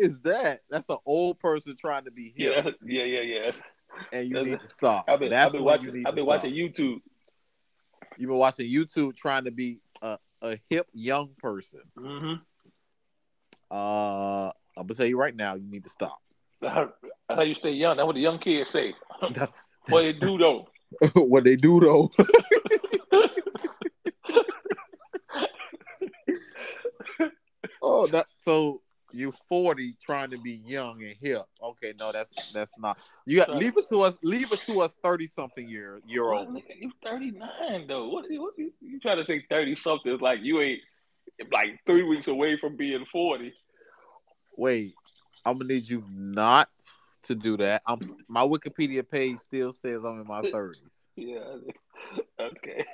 is that? That's an old person trying to be hip, Yeah, yeah, yeah, yeah. and you That's- need to stop. I've been, That's I've been watching. I've been watching YouTube. You've been watching YouTube trying to be a, a hip young person. Mm-hmm. Uh, I'm gonna tell you right now, you need to stop. That's how, that's how you stay young. That's what the young kids say. What they do though. what they do though. oh, that so you 40 trying to be young and hip. Okay, no, that's that's not. You got leave it to us. Leave it to us 30 something year year old. you 39 though. What, what you, you trying to say 30 something? Like you ain't like three weeks away from being 40. Wait, I'm gonna need you not to do that. I'm my Wikipedia page still says I'm in my 30s. Yeah. Okay.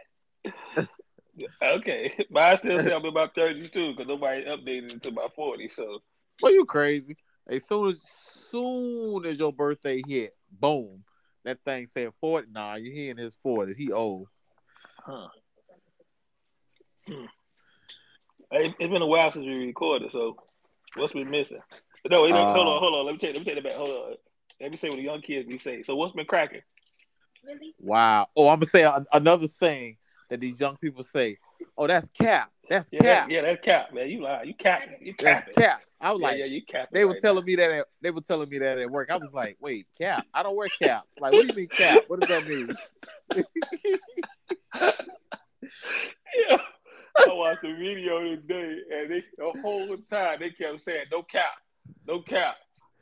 okay. But I still say I'm in my 30s too because nobody updated it to my 40. So Well, you crazy. As soon as soon as your birthday hit, boom, that thing said 40. Nah, you he in his 40s. He old. Huh. Hmm. It, it's been a while since we recorded, so what's been missing? No, it, Uh, hold on, hold on. Let me take, let me take it back. Hold on. Let me say what the young kids be saying. So what's been cracking? Really? Wow. Oh, I'm gonna say a- another saying that these young people say. Oh, that's cap. That's Yeah, cap. that, yeah, that's cap, man. You lie. You cap. You cap. cap. I was Yeah, like, yeah, you cap. they were right telling me that at, they were telling me that at work. I was like, wait, cap? I don't wear caps. Like, what do you mean cap? What does that mean? Yeah. I watched a video today, and they the whole time they kept saying no cap, no cap.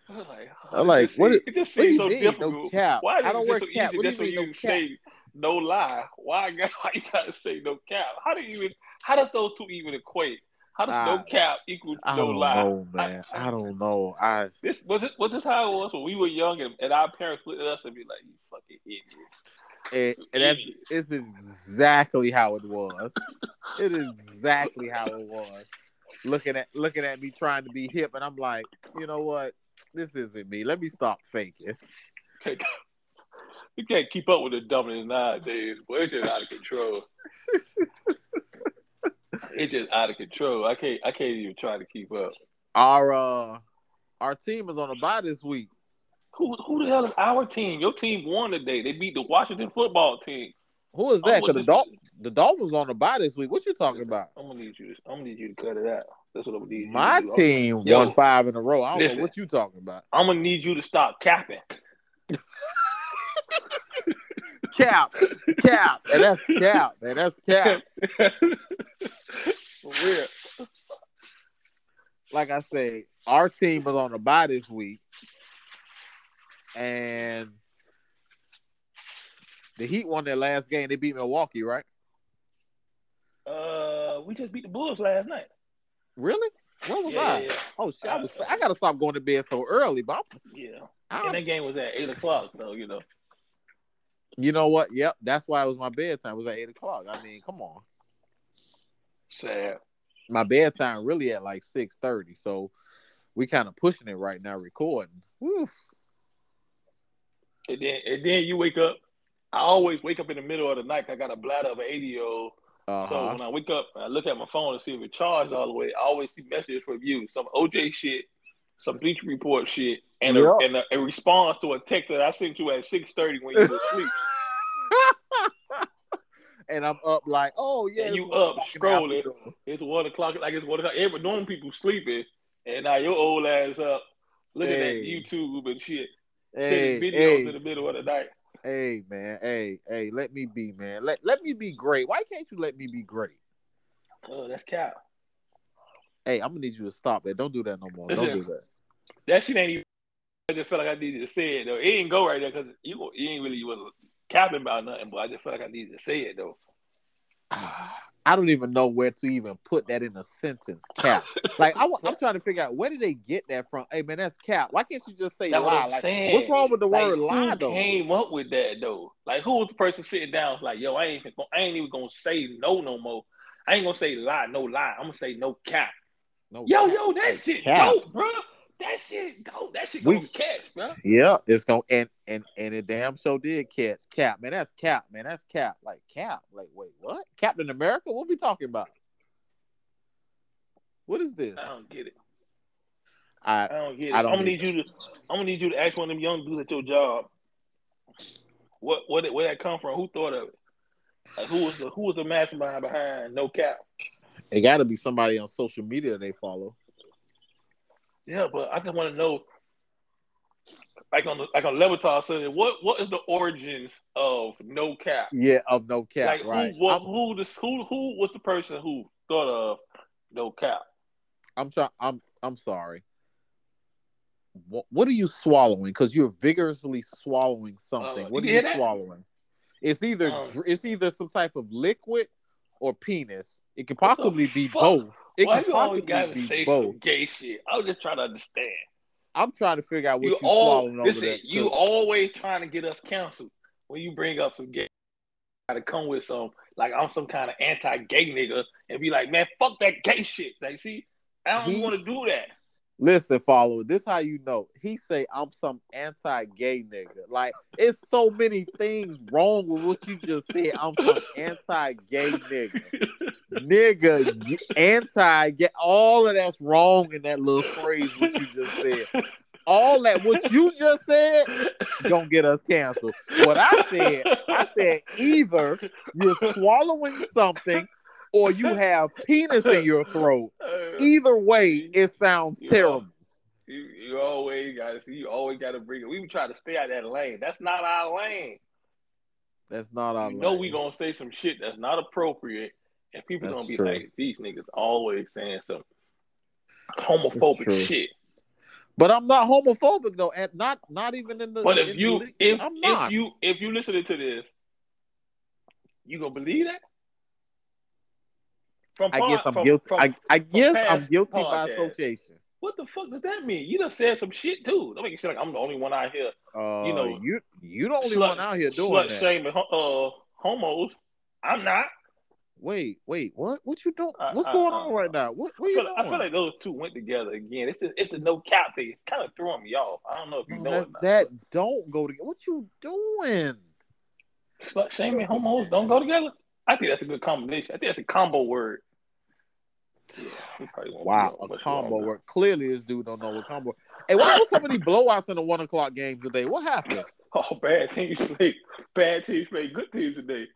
I like, oh, I'm like, it just what is- it just seems so mean? difficult. No cap. Why is I don't just wear so cap. easy What do you mean no you cap? say no lie? Why, why you gotta say no cap? How do you even? How does those two even equate? How does Ah, no cap equal I no lie? know, man. I don't know. I This was it. Was this how it was when we were young and, and our parents looked at us and be like, "You fucking idiots." and, and that's it's exactly how it was. it is exactly how it was. Looking at looking at me trying to be hip, and I'm like, you know what? This isn't me. Let me stop faking. You can't keep up with the dumbness nowadays, but it's just out of control. It's just out of control. I can't. I can't even try to keep up. our uh our team is on a bye this week. Who who the hell is our team? Your team won today. They beat the Washington football team. Who is that? Because the Dol- the Dolphins on the bye this week. What you talking about? I'm gonna need you. To, I'm gonna need you to cut it out. That's what I'm gonna need. My team Yo, won five in a row. I don't listen. know what you talking about. I'm gonna need you to stop capping. Cap, cap, and that's cap, man. That's cap. For real. like I say, our team is on the bye this week, and the Heat won their last game. They beat Milwaukee, right? Uh, we just beat the Bulls last night. Really? Where was Yeah, I? yeah, yeah. Oh shit! I, was, I gotta stop going to bed so early, but I'm- Yeah. I'm- And that game was at eight o'clock, so you know. you know what? Yep, that's why it was my bedtime. It was at eight o'clock. I mean, come on. Sad. My bedtime really at like six thirty, so we kind of pushing it right now, recording. Woo. And then and then you wake up. I always wake up in the middle of the night. I got a bladder of an 80 year old. So Uh-huh. when I wake up, I look at my phone to see if it charged all the way. I always see messages from you, some OJ shit, some Bleacher Report shit, and Yeah. a, and a, a response to a text that I sent you at 6:30 when you were asleep. and I'm up like, oh yeah, And you up o'clock in the scrolling. It's one o'clock, like it's one o'clock. Every normal people sleeping, and now your old ass up looking Hey. at YouTube and shit, Hey, sending videos hey, in the middle of the night. Hey, man, hey, hey, let me be, man. Let let me be great. Why can't you let me be great? Oh, that's cap. Hey, I'm gonna need you to stop that. Don't do that no more. Don't do that. That shit ain't even. I just felt like I needed to say it though. It didn't go right there because you you ain't really was capping about nothing, but I just felt like I needed to say it though. Ah, I don't even know where to even put that in a sentence. Cap. Like I, am trying to figure out where did they get that from? Hey man, that's cap. Why can't you just say That's lie? Like, saying. what's wrong with the Like, word lie though? came up with that though? Like who was the person sitting down like, yo, I ain't even gonna, I ain't even gonna say no no more. I ain't gonna say lie, no lie. I'm gonna say no cap. No Yo, cap. yo, that Like, shit cap. dope, bro. That shit go. That shit We- gonna catch, bro. Yeah, it's gonna and and and it damn so did catch cap. Man, that's cap. Man, that's cap. Like cap. Like wait, what? Captain America? What we talking about? What is this? I don't get it. I I don't get it. I am gonna need you to. I'm gonna need you to ask one of them young dudes at your job. What what where that come from? Who thought of it? Like who was the who was the mastermind behind No Cap? it got to be somebody on social media they follow. Yeah, but I just want to know, like on the, like on Levitar said, what what is the origins of No Cap? Yeah, of no cap, like right? who what, who this who who was the person who thought of No Cap? I'm sorry. I'm I'm sorry. What, what are you swallowing? Because you're vigorously swallowing something. Uh, what are you you that? swallowing? It's either Um, it's either some type of liquid or penis. It could possibly be fuck? both. It Why could you always possibly gotta be say both. some gay shit? I was just trying to understand. I'm trying to figure out what you you all listen. You always trying to get us canceled when you bring up some gay. Got to come with some like I'm some kind of anti-gay nigga and be like, man, fuck that gay shit. Like, see, I don't want to do that. Listen, follower. This how you know. He say I'm some anti-gay nigga. Like it's so many things wrong with what you just said. I'm some anti-gay nigga. nigga, anti, get All of that's wrong in that little phrase what you just said. All that what you just said gonna get us canceled. What I said, I said either you're swallowing something or you have penis in your throat. Either way, it sounds terrible. You, you always got to see. You always got to bring it. We try to stay out of that lane. That's not our lane. That's not our You know lane. we gonna say some shit that's not appropriate, and people That's gonna be true. like, "These niggas always saying some homophobic shit." But I'm not homophobic though, and not not even in the. But if you the, if if you if you listening to this, you gonna believe that? From I guess I'm from- guilty. from- I, I guess I'm guilty by association. what the fuck does that mean? You done said some shit too. Don't make it seem like I'm the only one out here Uh, You know, you you the only slut- one out here doing slut that. shaming uh, homos. I'm not. Wait, wait, what? What you doing? Uh, What's uh, going uh, on right now? What, what I you feel, doing? I feel like those two went together again. It's the, it's the no cap thing. It's kind of throwing me off. I don't know if you No, know that, it. or not. that don't go together. What you doing? Slut shaming homos don't go together. I think that's a good combination. I think that's a combo word. Yeah, we probably won't Wow, a combo word. Clearly, this dude don't know what combo. Hey, why was so many blowouts in the one o'clock game today? What happened? Oh, bad teams play. Bad teams play good teams today.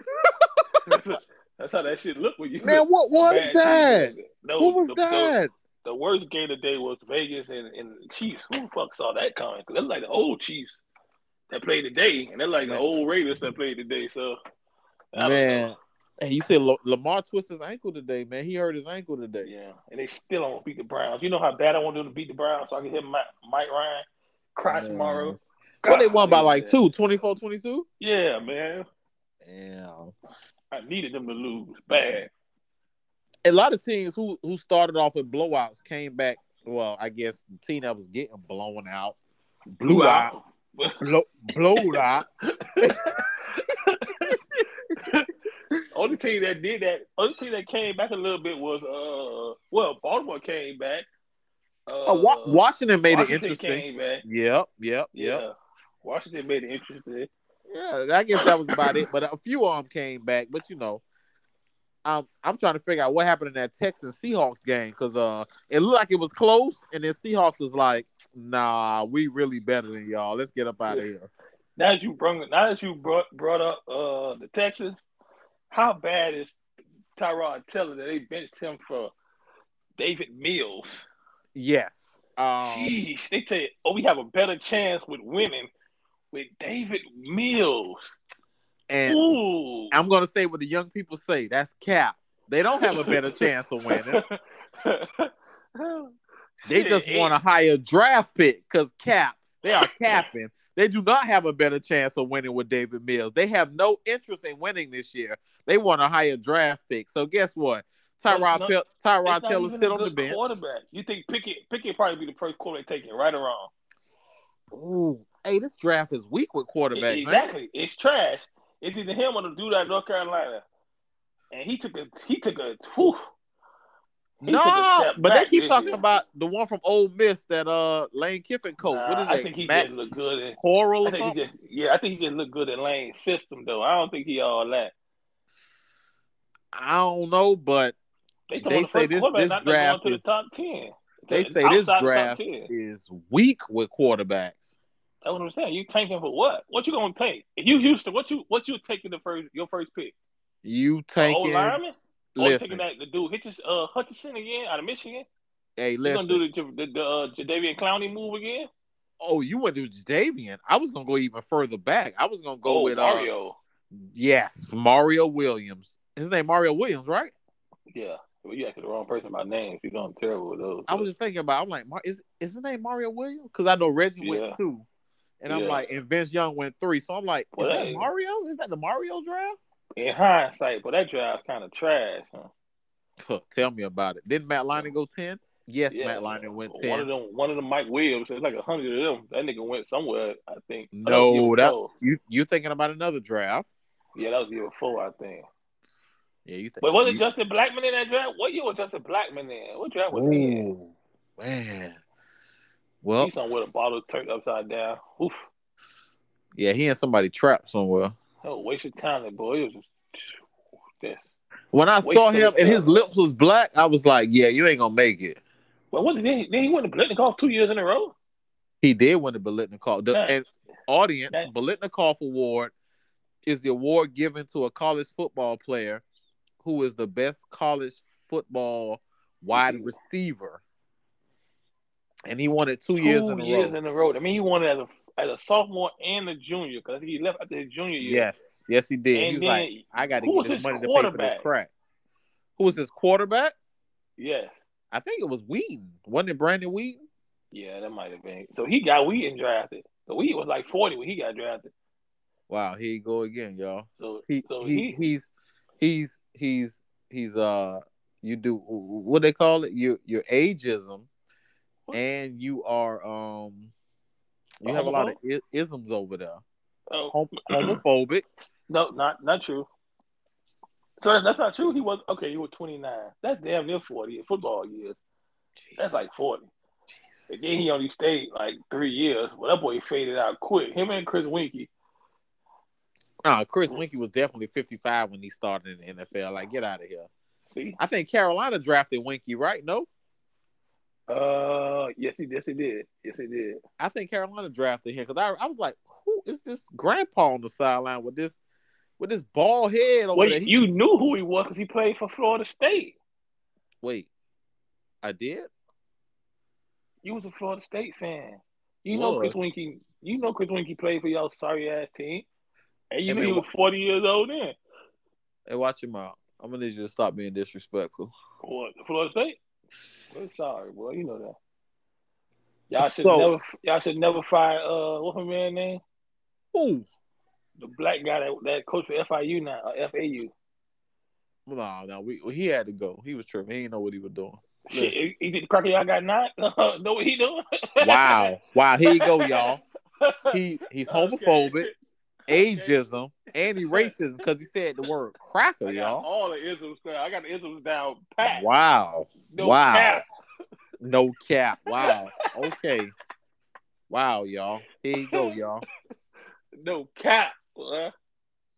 That's how that shit look when you Man, what was bad that? teams. No, What was the, the- that? The, worst game today was Vegas and, and Chiefs. Who the fuck saw that coming? Because they're like the old Chiefs that played today, and they're like the old Raiders that played today. So, I Man, know. hey, you said Lamar twisted his ankle today, man. He hurt his ankle today. Yeah, and they still don't beat the Browns. You know how bad I want them to beat the Browns so I can hit Mike, Mike Ryan cry Man. tomorrow. What they won by like man. two, 24 22? Yeah, man. Damn. I needed them to lose bad. A lot of teams who who started off with blowouts came back. Well, I guess the team that was getting blown out, blew out, blow, blowed out. only team that did that, only team that came back a little bit was uh, well, Baltimore came back. Uh, Uh, Wa- Washington made Washington it interesting. Came back. Yep, yep, Yeah. Washington made it interesting. Yeah, I guess that was about it. But a few of them came back. But you know, I'm I'm trying to figure out what happened in that Texans Seahawks game because uh, it looked like it was close, and then Seahawks was like, "Nah, we really better than y'all. Let's get up out of here." Now that you brought, now that you brought brought up uh the Texans, how bad is Tyrod Taylor that they benched him for David Mills? Yes. Um, Jeez, they tell you, oh, we have a better chance with winning with David Mills. and Ooh, I'm gonna say what the young people say. That's cap. They don't have a better chance of winning. They just want a higher draft pick because cap. They are capping. They do not have a better chance of winning with David Mills. They have no interest in winning this year. They want a higher draft pick. So guess what? Tyrod Pe- Tyrod Taylor sit on the bench. Quarterback. You think Pickett Pickett probably be the first quarterback taken, right or wrong? Ooh, hey, this draft is weak with quarterbacks. man. exactly. It's trash. It's either him or the dude out of North Carolina. And he took a he took a whew, he No, but they keep talking year. about the one from Ole Miss that uh Lane Kiffin coach. Nah, what is I it? think he Matt just look good in Corral I think he just yeah, I think he just look good in Lane's system though. I don't think he all that. I don't know, but They, They the say this- this draft to is- the top ten. They The say this draft is weak with quarterbacks. That's what I'm saying. You tanking for what? What you gonna take? If you Houston, what you what you taking the first your first pick? You Old tanking? lineman? Or you Listen, taking that the dude Hitchens, uh, Hutchinson again out of Michigan? hey, You listen. gonna do the the, the uh, Jadeveon Clowney move again? oh, you went to do Jadeveon. I was gonna go even further back. I was gonna go oh, with uh, Mario. yes, Mario Williams. His name Mario Williams, right? yeah, well, you asking the wrong person about names. You're doing terrible with those. I was just thinking about. I'm like, is is his name Mario Williams? Because I know Reggie Yeah. went two, and I'm like, and Vince Young went three. So I'm like, is Well, that. Mario? Is that the Mario draft? in hindsight, but that draft kind of trash. Huh? Tell me about it. Didn't Matt Leinart go ten? Yes, Yeah, Matt Leinart went One ten. of them, one of them, Mike Williams. There's like a hundred of them. That nigga went somewhere. I think. No, year that you you thinking about another draft? Yeah, that was year before, I think. Yeah, you think? But was it you- Justin Blackmon in that draft? What year was Justin Blackmon in? What draft was he in? Man. Well, He's somewhere with a bottle turned upside down. Oof. yeah, he and somebody trapped somewhere. Oh, wasted talent, boy. It was just this. When I Waste saw him and his lips was black, I was like, "Yeah, you ain't gonna make it." Well, what did he? Then he went to Biletnikoff two years in a row. He did win the Biletnikoff. The and audience Biletnikoff Award is the award given to a college football player who is the best college football wide mm-hmm. Receiver. And he won it two, Two years in a years row. in a row. I mean, he won it as a as a sophomore and a junior because I think he left after his junior year. Yes, yes, he did. And he was then like, "I got to get his money to pay for this crack." Who was his quarterback? Yes. I think it was Weeden. Wasn't it Brandon Weeden? Yeah, that might have been. So he got Weeden drafted. So Weeden was like forty when he got drafted. Wow, here you go again, y'all. So He, so he, he, he's he's he's he's uh you do what they call it you your ageism? And you are um you have a lot of i- isms over there oh, Hom- homophobic no, not not true. So that's, that's not true. He was okay. He was twenty nine. That's damn near forty football years. That's like forty. And then he only stayed like three years. Well, that boy faded out quick. Him and Chris Weinke. Nah, Chris Weinke was definitely 55 when he started in the NFL. Like, get out of here. See, I think Carolina drafted Weinke, right? No, uh, yes, he yes he did. Yes, he did. I think Carolina drafted him because I, I was like, who is this grandpa on the sideline with this with this bald head over Well, there? He- you knew who he was because he played for Florida State. Wait, I did. You was a Florida State fan. You know Was. Chris Weinke. You know Chris Weinke played for y'all sorry ass team, and you Hey, knew man, he was forty years old then. Hey, watch your mouth. I'm gonna need you to stop being disrespectful. What Florida State? Well, sorry, boy. You know that. Y'all should So- never. Y'all should never fire. Uh, what's my man name? Ooh, The black guy that that coach for FIU now, uh, FAU. no, no, we he had to go. He was tripping. He didn't know what he was doing. Shit, he, he did cracker. Y'all got nine. know what he doing? Wow, wow. Here you go, y'all. He he's homophobic, ageism, anti racism, because he said the word cracker, I got y'all. all the isms. I got the isms down pat. Wow, No wow. cap. no cap. Wow. Okay. Wow, y'all. Here you go, y'all. No cap. boy.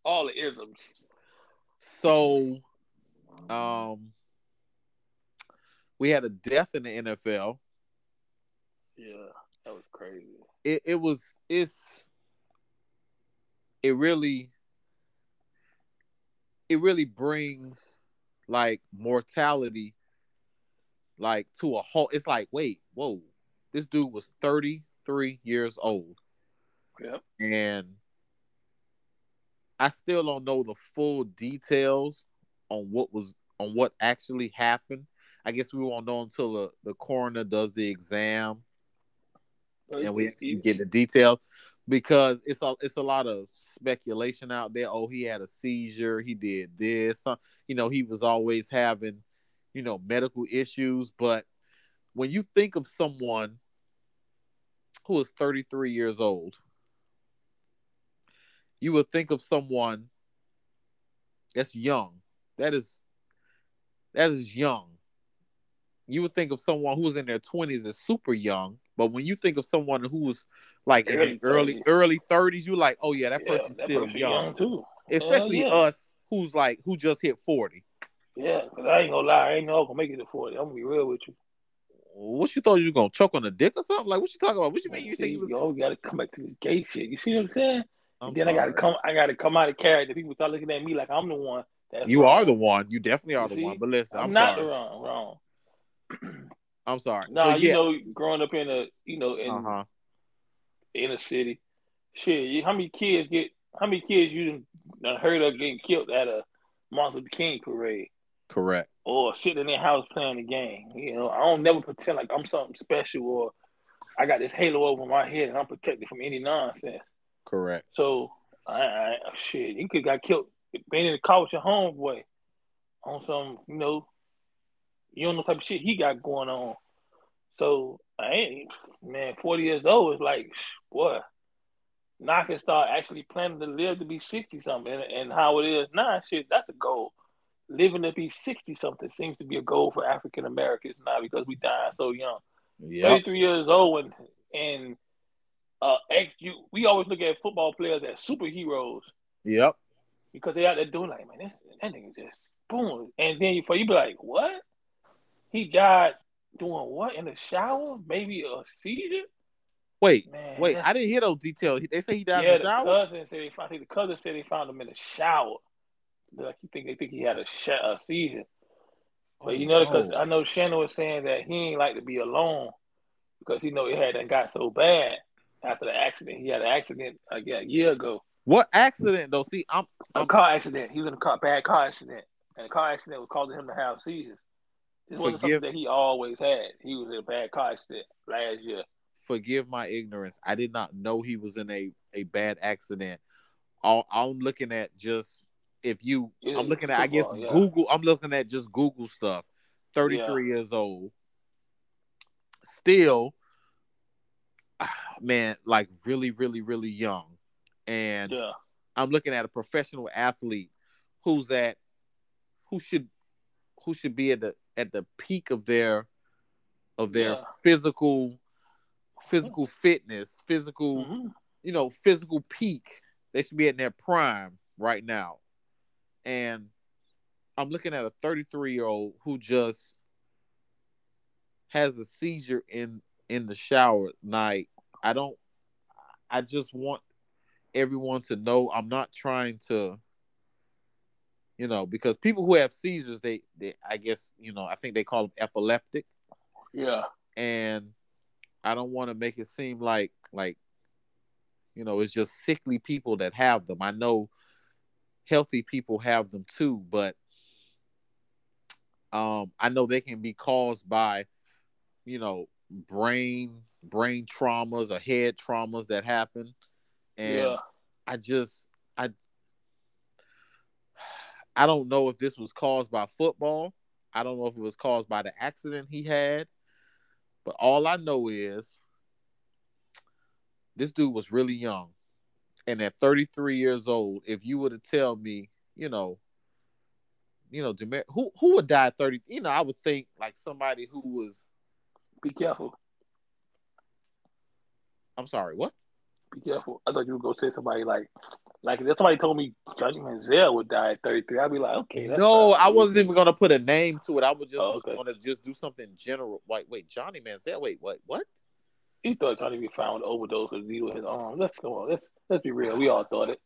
All the isms. So, um, we had a death in the NFL. Yeah, that was crazy. It it was it's it really it really brings like mortality like to a whole it's like wait whoa this dude was 33 years old Yep. and I still don't know the full details on what was on what actually happened. I guess we won't know until the, the coroner does the exam and we actually get the details because it's a it's a lot of speculation out there. Oh, he had a seizure. He did this. Uh, you know, he was always having, you know, medical issues. But when you think of someone who is 33 years old, you would think of someone that's young. That is that is young. You would think of someone who's in their 20s as super young, but when you think of someone who's like in Early the early 30s. early 30s, you're like, oh yeah, that Yeah, person's that still person young. too. Especially yeah. us who's like who just hit 40. Yeah, because I ain't gonna lie, I ain't know I'm gonna make it to forty. I'm gonna be real with you. What you thought you were gonna choke on a dick or something? Like what you talking about? What you mean you See, think you was? yo, gotta come back to this gay shit. You see what I'm saying? I'm then I gotta come. I gotta come out of character. People start looking at me like I'm the one. That's You wrong. are the one. You definitely are You the one. But listen, I'm, I'm, not sorry. the wrong. Wrong. I'm sorry. Nah, you yeah. know, growing up in a, you know, in uh huh. inner city, shit. How many kids get? How many kids you heard of getting killed at a Martin Luther King parade? Correct. or sitting in their house playing the game. You know, I don't never pretend like I'm something special or I got this halo over my head and I'm protected from any nonsense. Correct. So, I, I shit, you could got killed being in the car with your homeboy on some, you know, you don't know type of shit he got going on. So, I ain't, man, 40 years old is like, what? Now I can start actually planning to live to be 60 something. And, and how it is now, shit, that's a goal living to be 60 something seems to be a goal for African Americans now because we die so young. Yeah. 33 years old and and uh ex you we always look at football players as superheroes Yep. because they out there doing like, man, that, that nigga just boom. And then you for you be like, what? He died doing what in the shower? Maybe a seizure? Wait. Man, Wait. that's- I didn't hear those details. They say he died yeah, in the shower. cousin said they found. I think the cousin said they found him in the shower. Like he think they think he had a, sh- a seizure. But you know, because Oh. I know Shannon was saying that he ain't like to be alone because he know it hadn't got so bad after the accident. He had an accident like a year ago, What accident though? See, I'm. a I'm car accident. He was in a car, bad car accident, and the car accident was causing him to have seizures. This wasn't Forgive- something that he always had. He was in a bad car accident last year. forgive my ignorance. I did not know he was in a a bad accident. All I'm looking at just if you Yeah, I'm looking at I guess yeah. Google I'm looking at just Google stuff. 33 years old. Still ah, man, like really really really young. And Yeah, I'm looking at a professional athlete who's at who should who should be at the at the peak of their of their Yeah. physical physical fitness, physical, Mhm. you know, physical peak. They should be in their prime right now. And I'm looking at a 33 year old who just has a seizure in in the shower night. I don't I just want everyone to know I'm not trying to you know, because people who have seizures, they, they I guess, you know, I think they call them epileptic yeah, and I don't want to make it seem like like you know it's just sickly people that have them. I know healthy people have them too, but um I know they can be caused by you know brain brain traumas or head traumas that happen and yeah. I just I don't know if this was caused by football. I don't know if it was caused by the accident he had. But all I know is this dude was really young. And at 33 years old, if you were to tell me, you know, you know, Demer- who who would die at 30, you know, I would think like somebody who was Be careful. I'm sorry, what? Be careful. I thought you were gonna say somebody like, like if somebody told me Johnny Manziel would die at 33, I'd be like, okay. That's No. I wasn't even gonna put a name to it. I was just Oh, okay. gonna just do something general. Wait, wait, Johnny Manziel. Wait, what? What? He thought Johnny be found overdose of needle in his arm. Let's go on. Let's let's be real. We all thought it.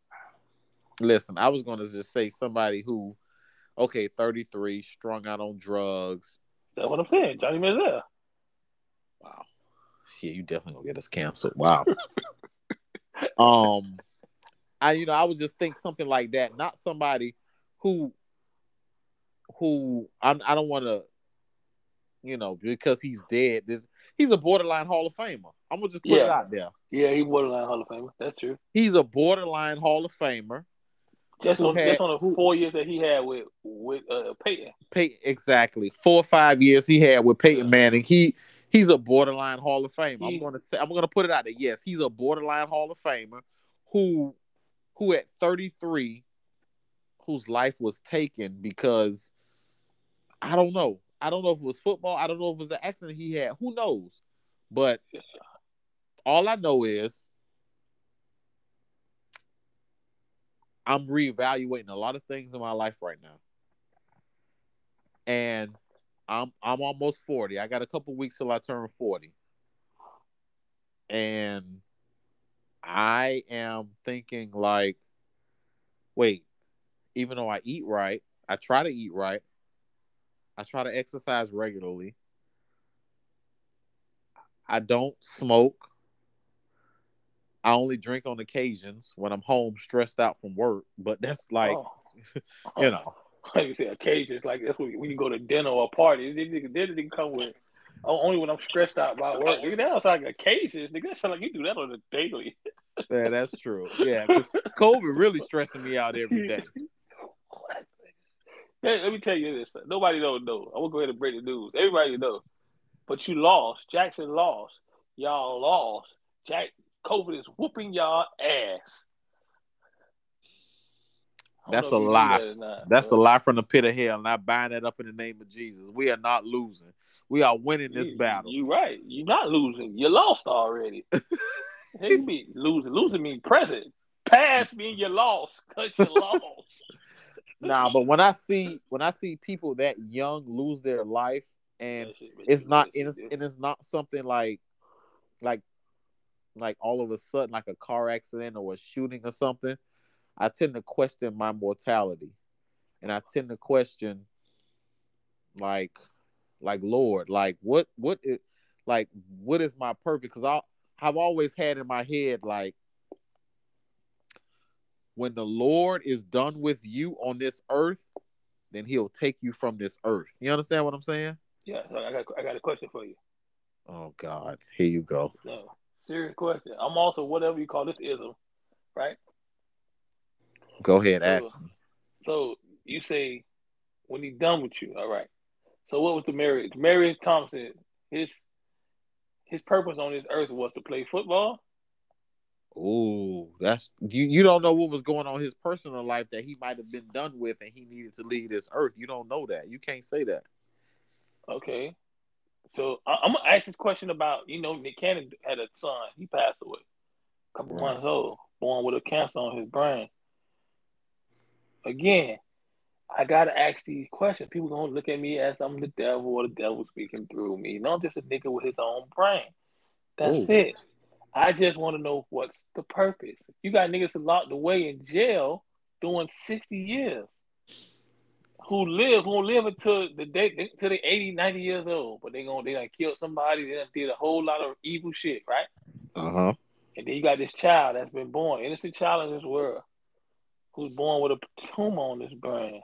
Listen, I was gonna just say somebody who, okay, thirty three, strung out on drugs. That's what I'm saying. Johnny Manziel. Wow, yeah, you definitely gonna get us canceled. Wow. um, I you know I would just think something like that, not somebody who, who I'm, I don't want to, you know, because he's dead. This he's a borderline Hall of Famer. I'm gonna just put it out there. Yeah, he borderline Hall of Famer. That's true. He's a borderline Hall of Famer. Just on had- just on the four years that he had with with uh, Peyton. Pey- exactly four or five years he had with Peyton Manning. He he's a borderline Hall of Famer. I'm gonna say I'm gonna put it out there. Yes, he's a borderline Hall of Famer who who at 33 whose life was taken because I don't know. I don't know if it was football. I don't know if it was the accident he had. Who knows? But all I know is I'm reevaluating a lot of things in my life right now. And I'm I'm almost 40. I got a couple weeks till I turn 40. And I am thinking like, wait, even though I eat right, I try to eat right. I try to exercise regularly. I don't smoke. I only drink on occasions when I'm home stressed out from work, but that's like Oh. you know. like you say, occasions like that's when, you go to dinner or a party. This nigga didn't come with Oh, only when I'm stressed out by work. Nigga, that sound like occasions. Nigga, that sound like you do that on a daily. Yeah, that's true. Yeah, because COVID really stressing me out every day. Hey, let me tell you this. Nobody don't know. I'm gonna go ahead and break the news. Everybody know. But you lost. Jackson lost. Y'all lost. Jack COVID is whooping y'all ass. That's a if you knew lie. that not, That's a lie from the pit of hell, and I bind it up in the name of Jesus. We are not losing. We are winning this you- battle. You right. You're not losing. You lost already. Hey, be losing. Losing mean present. Past mean you lost because you lost. Nah, but when I see when I see people that young lose their life, and it's not and it's, and it's not something like like like all of a sudden like a car accident or a shooting or something i tend to question my mortality and i tend to question like like lord like what what is like what is my purpose because i i've always had in my head like when the lord is done with you on this earth then he'll take you from this earth you understand what i'm saying Yeah, so I got I got a question for you. Oh God, here you go. No, serious question. I'm also whatever you call this ism, right? Go ahead, So- ask me. So you say when he's done with you, all right. So what was the marriage? Mary Thompson, his his purpose on this earth was to play football. Ooh, that's you. You don't know what was going on in his personal life that he might have been done with, and he needed to leave this earth. You don't know that. You can't say that. Okay. So I, I'm gonna ask this question about you know Nick Cannon had a son. He passed away, a couple Right. months old, born with a cancer on his brain. Again, I gotta ask these questions. People gonna look at me as I'm the devil or the devil speaking through me. No, I'm just a nigga with his own brain. That's Ooh. it. I just want to know what's the purpose. You got niggas locked away in jail doing 60 years who live, who live until the day until they 80, 90 years old, but they gonna they done killed somebody, they done did a whole lot of evil shit, right? Uh huh. And then you got this child that's been born, innocent child in this world, who's born with a tumor on his brain.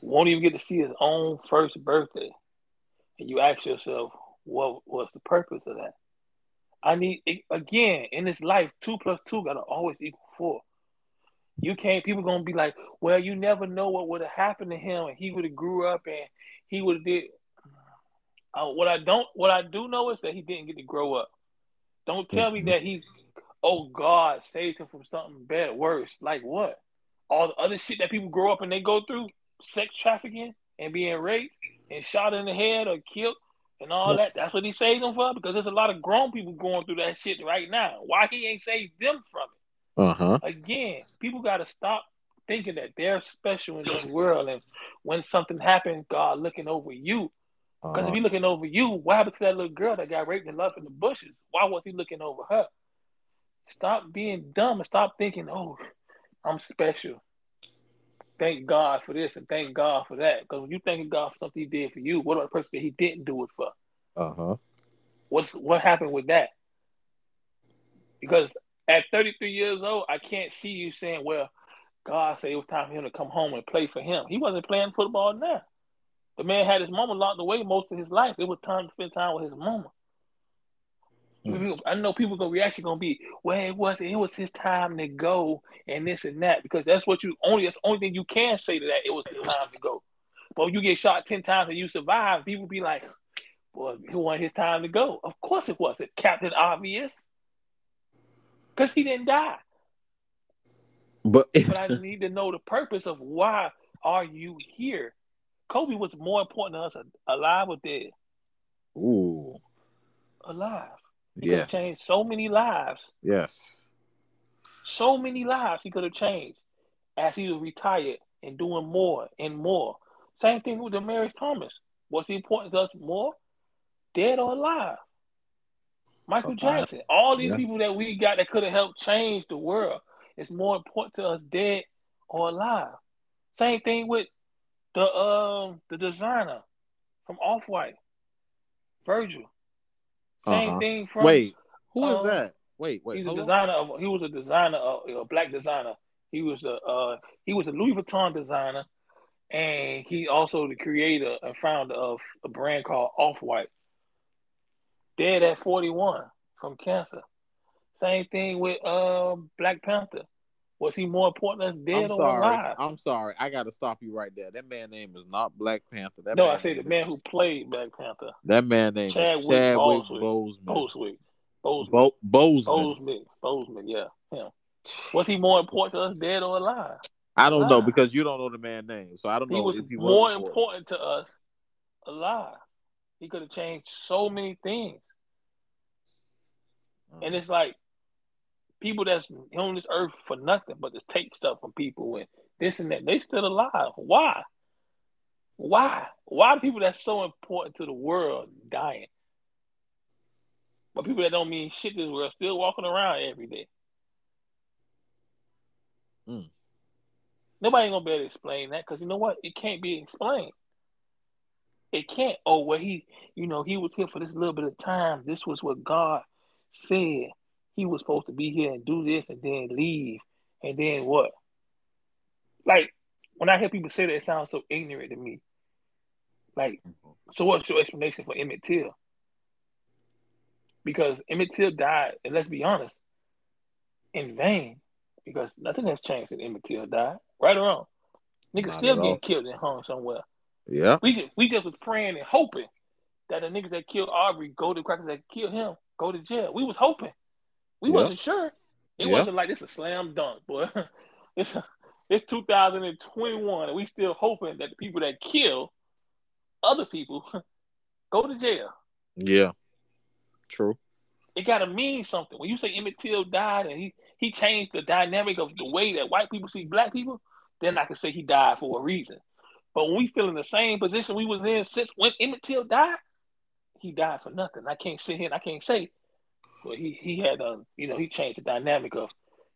Won't even get to see his own first birthday. And you ask yourself, what was the purpose of that? I need again in this life, two plus two gotta always equal four. You can't. People gonna be like, "Well, you never know what would have happened to him, and he would have grew up, and he would have did." Uh, what I don't, what I do know is that he didn't get to grow up. Don't tell me Mhm. that he, oh God, saved him from something bad, worse. Like what? All the other shit that people grow up and they go through, sex trafficking and being raped and shot in the head or killed and all that. That's what he saved them for. Because there's a lot of grown people going through that shit right now. Why he ain't saved them from it? Uh huh. again, people got to stop thinking that they're special in this world, and when something happens, God looking over you. Because if Uh-huh. he looking over you, what happened to that little girl that got raped and left in the bushes? Why was he looking over her? Stop being dumb and stop thinking, "Oh, I'm special." Thank God for this and thank God for that. Because when you thanking God for something He did for you, what about the person that He didn't do it for? Uh huh. What's what happened with that? Because at 33 years old, I can't see you saying, "Well, God said it was time for him to come home and play for Him." He wasn't playing football now. The man had his mama locked away most of his life. It was time to spend time with his mama. Mm. I know people gonna reaction gonna be, "Well, it was it was his time to go and this and that," because that's what you only that's the only thing you can say to that. It was his time to go. But when you get shot ten times and you survive, people be like, "Well, it wasn't his time to go." Of course it wasn't, Captain Obvious. Because he didn't die. But But I need to know the purpose of why are you here? Kobe was more important to us alive or dead? ooh, Alive. He could have changed so many lives. yes. So many lives he could have changed as he was retired and doing more and more. Same thing with Demaryius Thomas. Was he important to us more, dead or alive? Michael Jackson. All these Yeah. people that we got that could have helped change the world. It's more important to us dead or alive. Same thing with the um the designer from Off White, Virgil. Same Uh-huh. thing from Wait, who is um, that? Wait, wait. he's a designer of he was a designer of a black designer. He was a uh he was a Louis Vuitton designer and he also the creator and founder of a brand called Off White. Dead at 41 from cancer. Same thing with uh Black Panther. Was he more important than dead I'm or sorry. alive? I'm sorry. I got to stop you right there. That man name is not Black Panther. That no, I say the man is- who played Black Panther. That man name Chadwick is Chadwick Boseman. Boseman. Boseman. Bo- Boseman. Boseman. Boseman, yeah. Him. Was he more important to us dead or alive? I don't know because you don't know the man name, so I don't He know was if he was more important to us alive. He could have changed so many things. And mm. it's like people that's on this earth for nothing but to take stuff from people and this and that. They still alive. Why? Why? Why are people that's so important to the world dying? But people that don't mean shit to this world still walking around every day. Mm. Nobody ain't gonna be able to explain that because you know what? It can't be explained. It can't. Oh, well, he, you know, he was here for this little bit of time. This was what God said. He was supposed to be here and do this and then leave. And then what? Like, when I hear people say that, it sounds so ignorant to me. Like, so what's your explanation for Emmett Till? Because Emmett Till died, and let's be honest, in vain. Because nothing has changed since Emmett Till died. Right or wrong? Niggas Not still getting killed and hung somewhere. yeah, We just we just was praying and hoping that the niggas that killed Arbery, go to crackers that killed him, go to jail. We was hoping. We Yeah. wasn't sure. It Yeah. wasn't like it's a slam dunk, boy. it's it's 2021 and we still hoping that the people that kill other people go to jail. yeah, true. It gotta mean something. When you say Emmett Till died and he he changed the dynamic of the way that white people see black people, then I can say he died for a reason. But when we still in the same position we was in since when Emmett Till died, he died for nothing. I can't sit here and I can't say, but he he had um you know he changed the dynamic of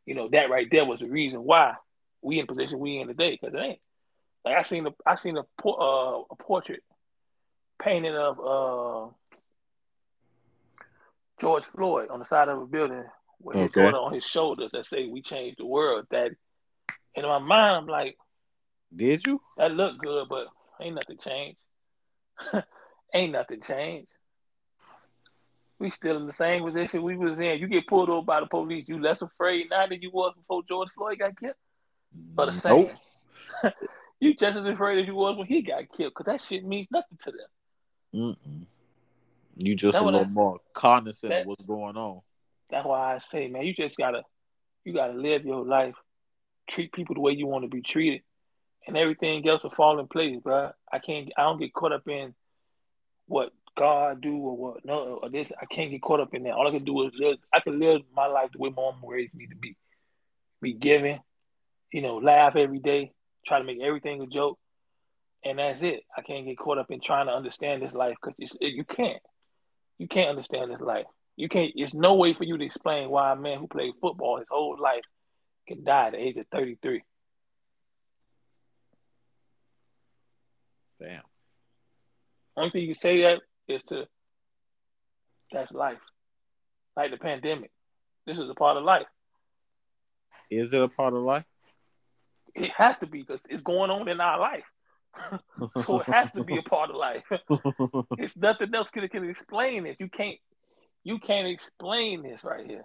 you know that right there was the reason why we in the position we in today because it ain't like I seen a I seen a uh, a portrait painting of uh George Floyd on the side of a building with his Okay. daughter on his shoulders that say we changed the world. That in my mind I'm like Did you? that look good, but ain't nothing changed. ain't nothing changed. We still in the same position we was in. You get pulled over by the police, you less afraid now than you was before George Floyd got killed. Or the same. Nope. you just as afraid as you was when he got killed, because that shit means nothing to them. Mm-mm. You just That a little I- more cognizant that- of what's going on. That's why I say, man, you just gotta you gotta live your life, treat people the way you want to be treated, and everything else will fall in place, bro. I can't I don't get caught up in what God do or what no or this. I can't get caught up in that. All I can do is live I can live my life the way my mom raised me to be. Be giving, you know, laugh every day, try to make everything a joke. And that's it. I can't get caught up in trying to understand this life because you can't. You can't understand this life. You can't. It's no way for you to explain why a man who played football his whole life can die at the age of 33. Damn. Only thing you can say that is to that's life. Like the pandemic. This is a part of life. Is it a part of life? It has to be because it's going on in our life. so it has to be a part of life. it's nothing else can, can explain this. You can't you can't explain this right here.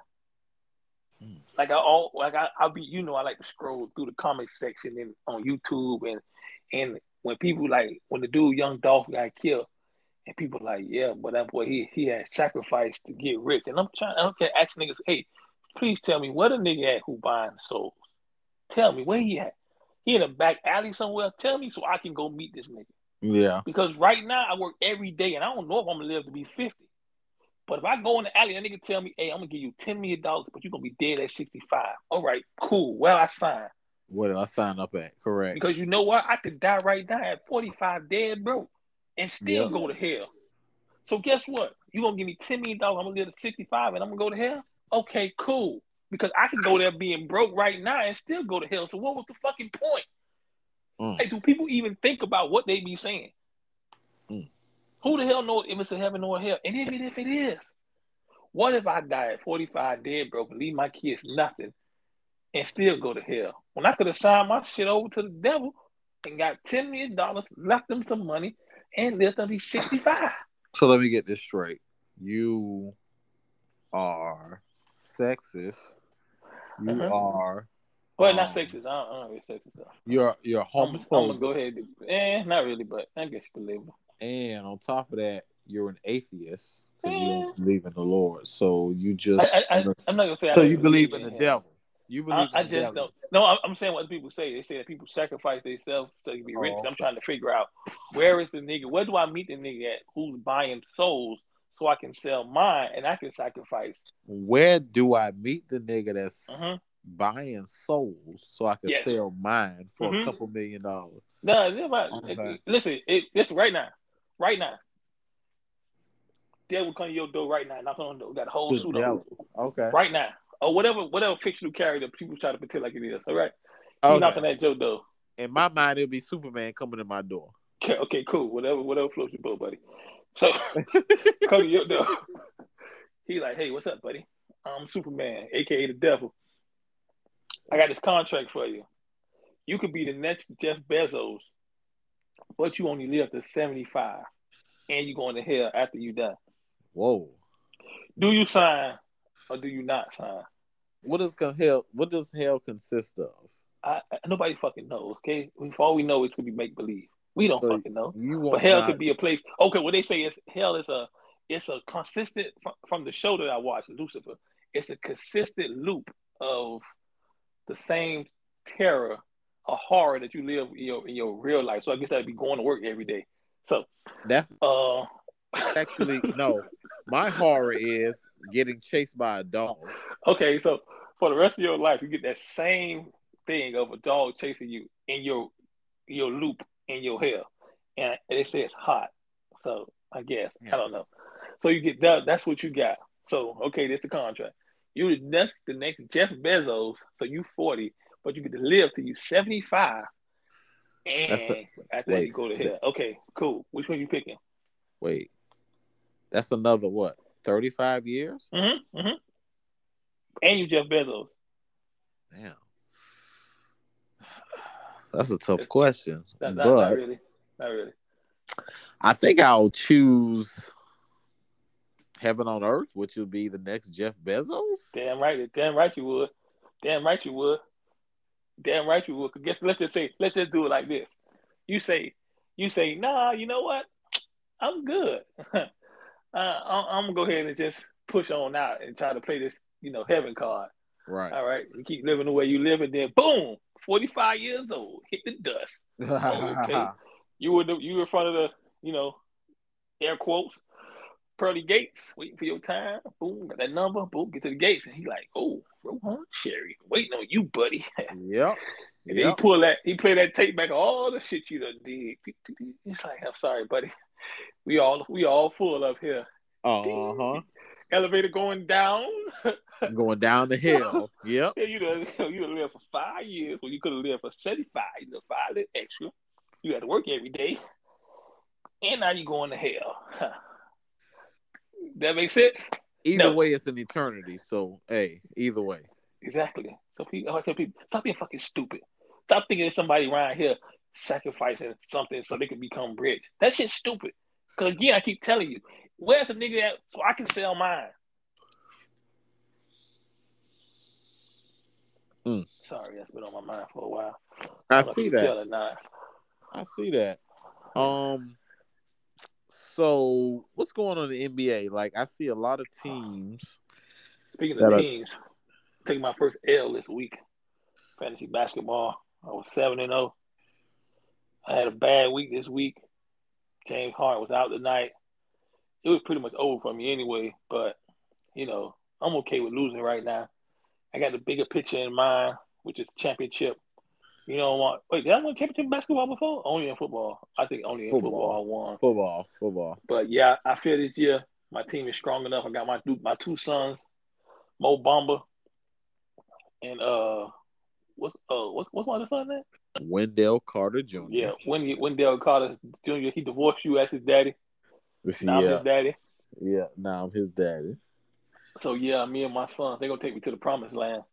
Mm. Like I all like I I'll be you know I like to scroll through the comment section and on YouTube and and when people like when the dude young Dolph got killed and people like yeah but that boy he he had sacrificed to get rich and I'm trying I don't care ask niggas hey please tell me where the nigga at who buying souls tell me where he at he in a back alley somewhere tell me so I can go meet this nigga yeah. because right now I work every day and I don't know if I'm gonna live to be 50. But if I go in the alley and a nigga tell me, hey, I'm gonna give you $10 million, but you're gonna be dead at 65. All right, cool. Well, I signed. What did I sign up at? Correct. Because you know what? I could die right now at 45 dead broke and still Yep. go to hell. So guess what? you gonna give me $10 million, I'm gonna live to 65 and I'm gonna go to hell? Okay, cool. Because I can go there being broke right now and still go to hell. So what was the fucking point? Mm. Like, do people even think about what they be saying? Mm. Who the hell knows if it's a heaven or a hell? And even if it is, what if I die at 45 dead broke and leave my kids nothing and still go to hell? When I could have signed my shit over to the devil and got $10 million, left them some money, and lived to be 65. So let me get this straight. You are sexist. You Uh-huh. are. Well, not um, sexist. I don't, I don't really sexist though. You're you're I'm, I'm gonna go ahead. And, eh, not really, but I guess you believe and on top of that, you're an atheist. 'cause You Eh. don't believe in the Lord, so you just. I, I'm not gonna say. So you believe in him. the devil. You I, believe I the just don't. No, I'm, I'm saying what people say. They say that people sacrifice themselves so they can be rich. Oh. I'm trying to figure out where is the nigga? Where do I meet the nigga at? Who's buying souls so I can sell mine and I can sacrifice? Where do I meet the nigga that's Uh-huh. buying souls so I can Yes. sell mine for Mhm. a couple million dollars? No, never mind. Okay. listen. It, listen right now. Right now. Devil come to your door right now. Knock on the door. Got a whole suit. Okay. Right now. Or whatever whatever fictional character people try to pretend like it is. All right. he's Okay. knocking at your door. In my mind, it'll be Superman coming to my door. Okay, okay, cool. Whatever, whatever floats your boat, buddy. So come to your door. He like, hey, what's up, buddy? I'm Superman, aka the devil. I got this contract for you. You could be the next Jeff Bezos, but you only live to 75. And you're going to hell after you die. Whoa. Do you sign or do you not sign? What does hell? What does hell consist of? I, nobody fucking knows, okay? For all we know, it's gonna be make believe. We don't So fucking know. You But hell not- could be a place. Okay, what they say is hell is a it's a consistent from, from the show that I watched, Lucifer. It's a consistent loop of the same terror a horror that you live in your in your real life. So I guess I'd be going to work every day. So That's uh actually no. My horror is getting chased by a dog. okay, so for the rest of your life you get that same thing of a dog chasing you in your your loop in your hell. And they say it's hot. So I guess. I don't know. So you get that that's what you got. So okay, that's the contract. You the next the next Jeff Bezos, so you 40, but you get to live till you 75. And a- after that you go to hell. Okay, cool. Which one you picking? Wait, that's another what? Thirty-five years? Mm-hmm. Mm-hmm. And you Jeff Bezos. Damn. That's a tough question, Not, not, but not really. Not really. I think I'll choose heaven on earth, which would be the next Jeff Bezos. Damn right. Damn right you would. Damn right you would. Damn right you would. Guess let's just say let's just do it like this. You say you say nah. You know what? I'm good. uh, I'm, gonna go ahead and just push on out and try to play this you know heaven card. Right. All right. You keep living the way you live, and then boom, 45 years old, hit the dust. okay. You were the, you were in front of the you know air quotes pearly gates, waiting for your time. Boom, got that number. Boom, get to the gates, and he like, oh, Rohan Sherry, waiting on you, buddy. Yep. And then he Yep. pull that, he play that tape back, all the shit you done did. He's like, I'm sorry, buddy. We all we all full up here. Uh huh. Elevator going down. Going down the hill. Yep. Yeah, you done you done lived for five years when you could have lived for 75, you know, five little extra. You had to work every day. And now you going to hell. that makes sense? Either No. way, it's an eternity. So, hey, either way. Exactly. So people, I tell people, stop being fucking stupid. Stop thinking somebody around here sacrificing something so they can become rich. That shit's stupid. Because again, I keep telling you, where's the nigga at so I can sell mine? Mm. Sorry, that's been on my mind for a while. I don't know if see that. tell it not. I see that. Um. So, what's going on in the NBA? Like, I see a lot of teams. Speaking That of are- teams, taking my first L this week. Fantasy basketball. I was seven and zero. I had a bad week this week. James Harden was out tonight. It was pretty much over for me anyway. But you know, I'm okay with losing right now. I got the bigger picture in mind, which is championship. You know what? Wait, did I win championship basketball before? Only in football. I think only in football, football I won. Football, football. But yeah, I feel this year my team is strong enough. I got my my two sons, Mo Bamba, and uh, what's uh what's what's my other son name? Wendell Carter Jr. Yeah, Wendell Carter Jr. He divorced you as his daddy. Now yeah. I'm his daddy. Yeah, now I'm his daddy. So yeah, me and my son, they're gonna take me to the promised land.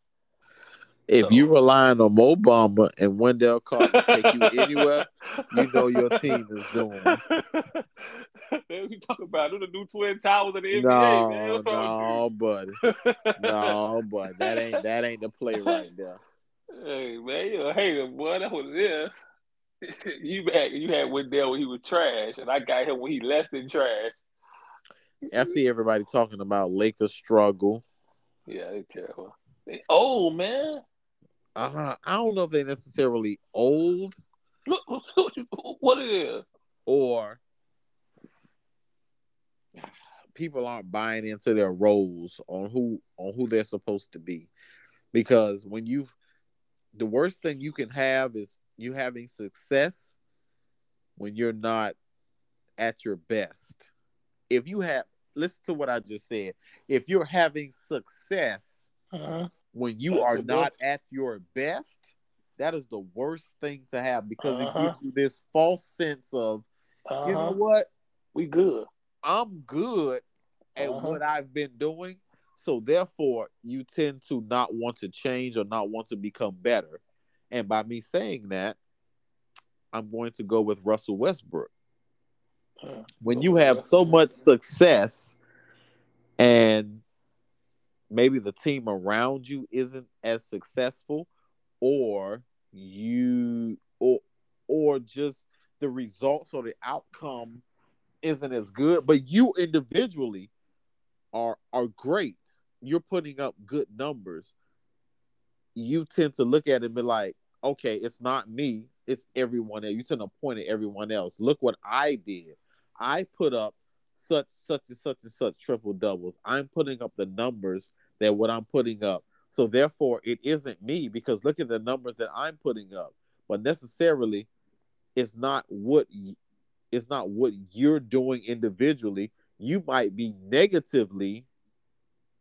If so. you relying on Mo Bamba and Wendell Carter to take you anywhere, you know your team is doing. man, we talk about the new twin towers of the NBA, no, man. No, buddy. no, but that ain't that ain't the play right there. Hey man, you're a hater, boy. That's what it is. you had you had Wendell when he was trash, and I got him when he less than trash. I see everybody talking about Lakers struggle. Yeah, they terrible. They old man. Uh, huh. I don't know if they necessarily old. Look, what it is. Or people aren't buying into their roles on who on who they're supposed to be. Because when you've the worst thing you can have is you having success when you're not at your best. If you have listen to what I just said. If you're having success uh-huh. when you are not at your best, that is the worst thing to have because uh-huh. it gives you this false sense of, uh-huh. you know what? We good. I'm good at uh-huh. what I've been doing. So therefore, you tend to not want to change or not want to become better. And by me saying that, I'm going to go with Russell Westbrook when you have so much success and maybe the team around you isn't as successful or you or or just the results or the outcome isn't as good but you individually are are great you're putting up good numbers you tend to look at it and be like okay it's not me it's everyone else you tend to point at everyone else look what i did I put up such such and such and such triple doubles. I'm putting up the numbers that what I'm putting up. So therefore, it isn't me because look at the numbers that I'm putting up. But necessarily, it's not what it's not what you're doing individually. You might be negatively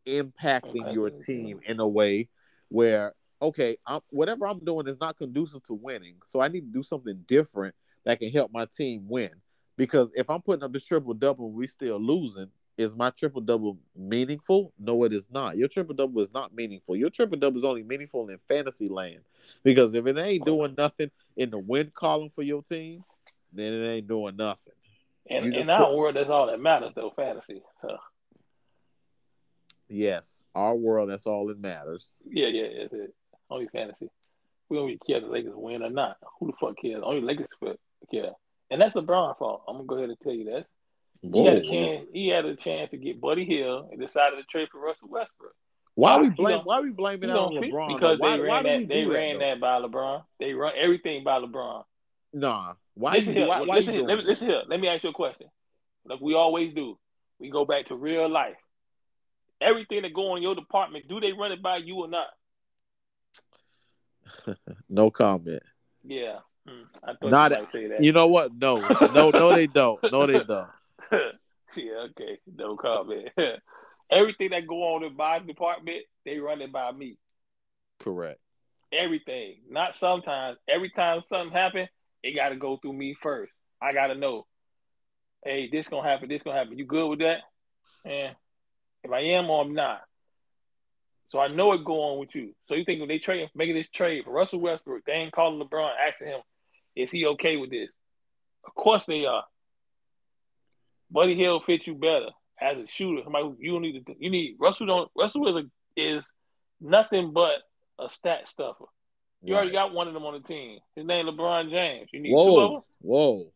impacting your team in a way where okay, I'm, whatever I'm doing is not conducive to winning. So I need to do something different that can help my team win. Because if I'm putting up this triple double we still losing, is my triple double meaningful? No, it is not. Your triple double is not meaningful. Your triple double is only meaningful in fantasy land. Because if it ain't doing nothing in the win column for your team, then it ain't doing nothing. And in our put... world, that's all that matters, though. Fantasy. So. Yes, our world. That's all that matters. Yeah, yeah, it. Only fantasy. We don't even care if the Lakers win or not. Who the fuck cares? Only Lakers care. And that's LeBron's fault. I'm gonna go ahead and tell you that. He had a chance. He had a chance to get Buddy Hield and decided to trade for Russell Westbrook. Why, we blame? Why we blaming on LeBron? Because why, they ran that. They ran that, that by LeBron. They run everything by LeBron. Nah. Why? Listen you, here. Why, why listen, here. Let me, listen here. Let me ask you a question. Like we always do. We go back to real life. Everything that go in your department, do they run it by you or not? no comment. Yeah. Hmm. Not you, say that. you know what? No, no, no, they don't. No, they don't. yeah, okay, no comment. Everything that go on in my department, they run it by me. Correct. Everything, not sometimes. Every time something happen, it got to go through me first. I got to know. Hey, this gonna happen. This gonna happen. You good with that? And if I am or I'm not. So I know it go on with you. So you think when they trade, making this trade for Russell Westbrook, they ain't calling LeBron, asking him, is he okay with this? Of course they are. Buddy Hield fit you better as a shooter. Somebody who you don't need to. You need Russell. Don't Russell is a, is nothing but a stat stuffer. You right. already got one of them on the team. His name LeBron James. You need whoa, two of them. Whoa.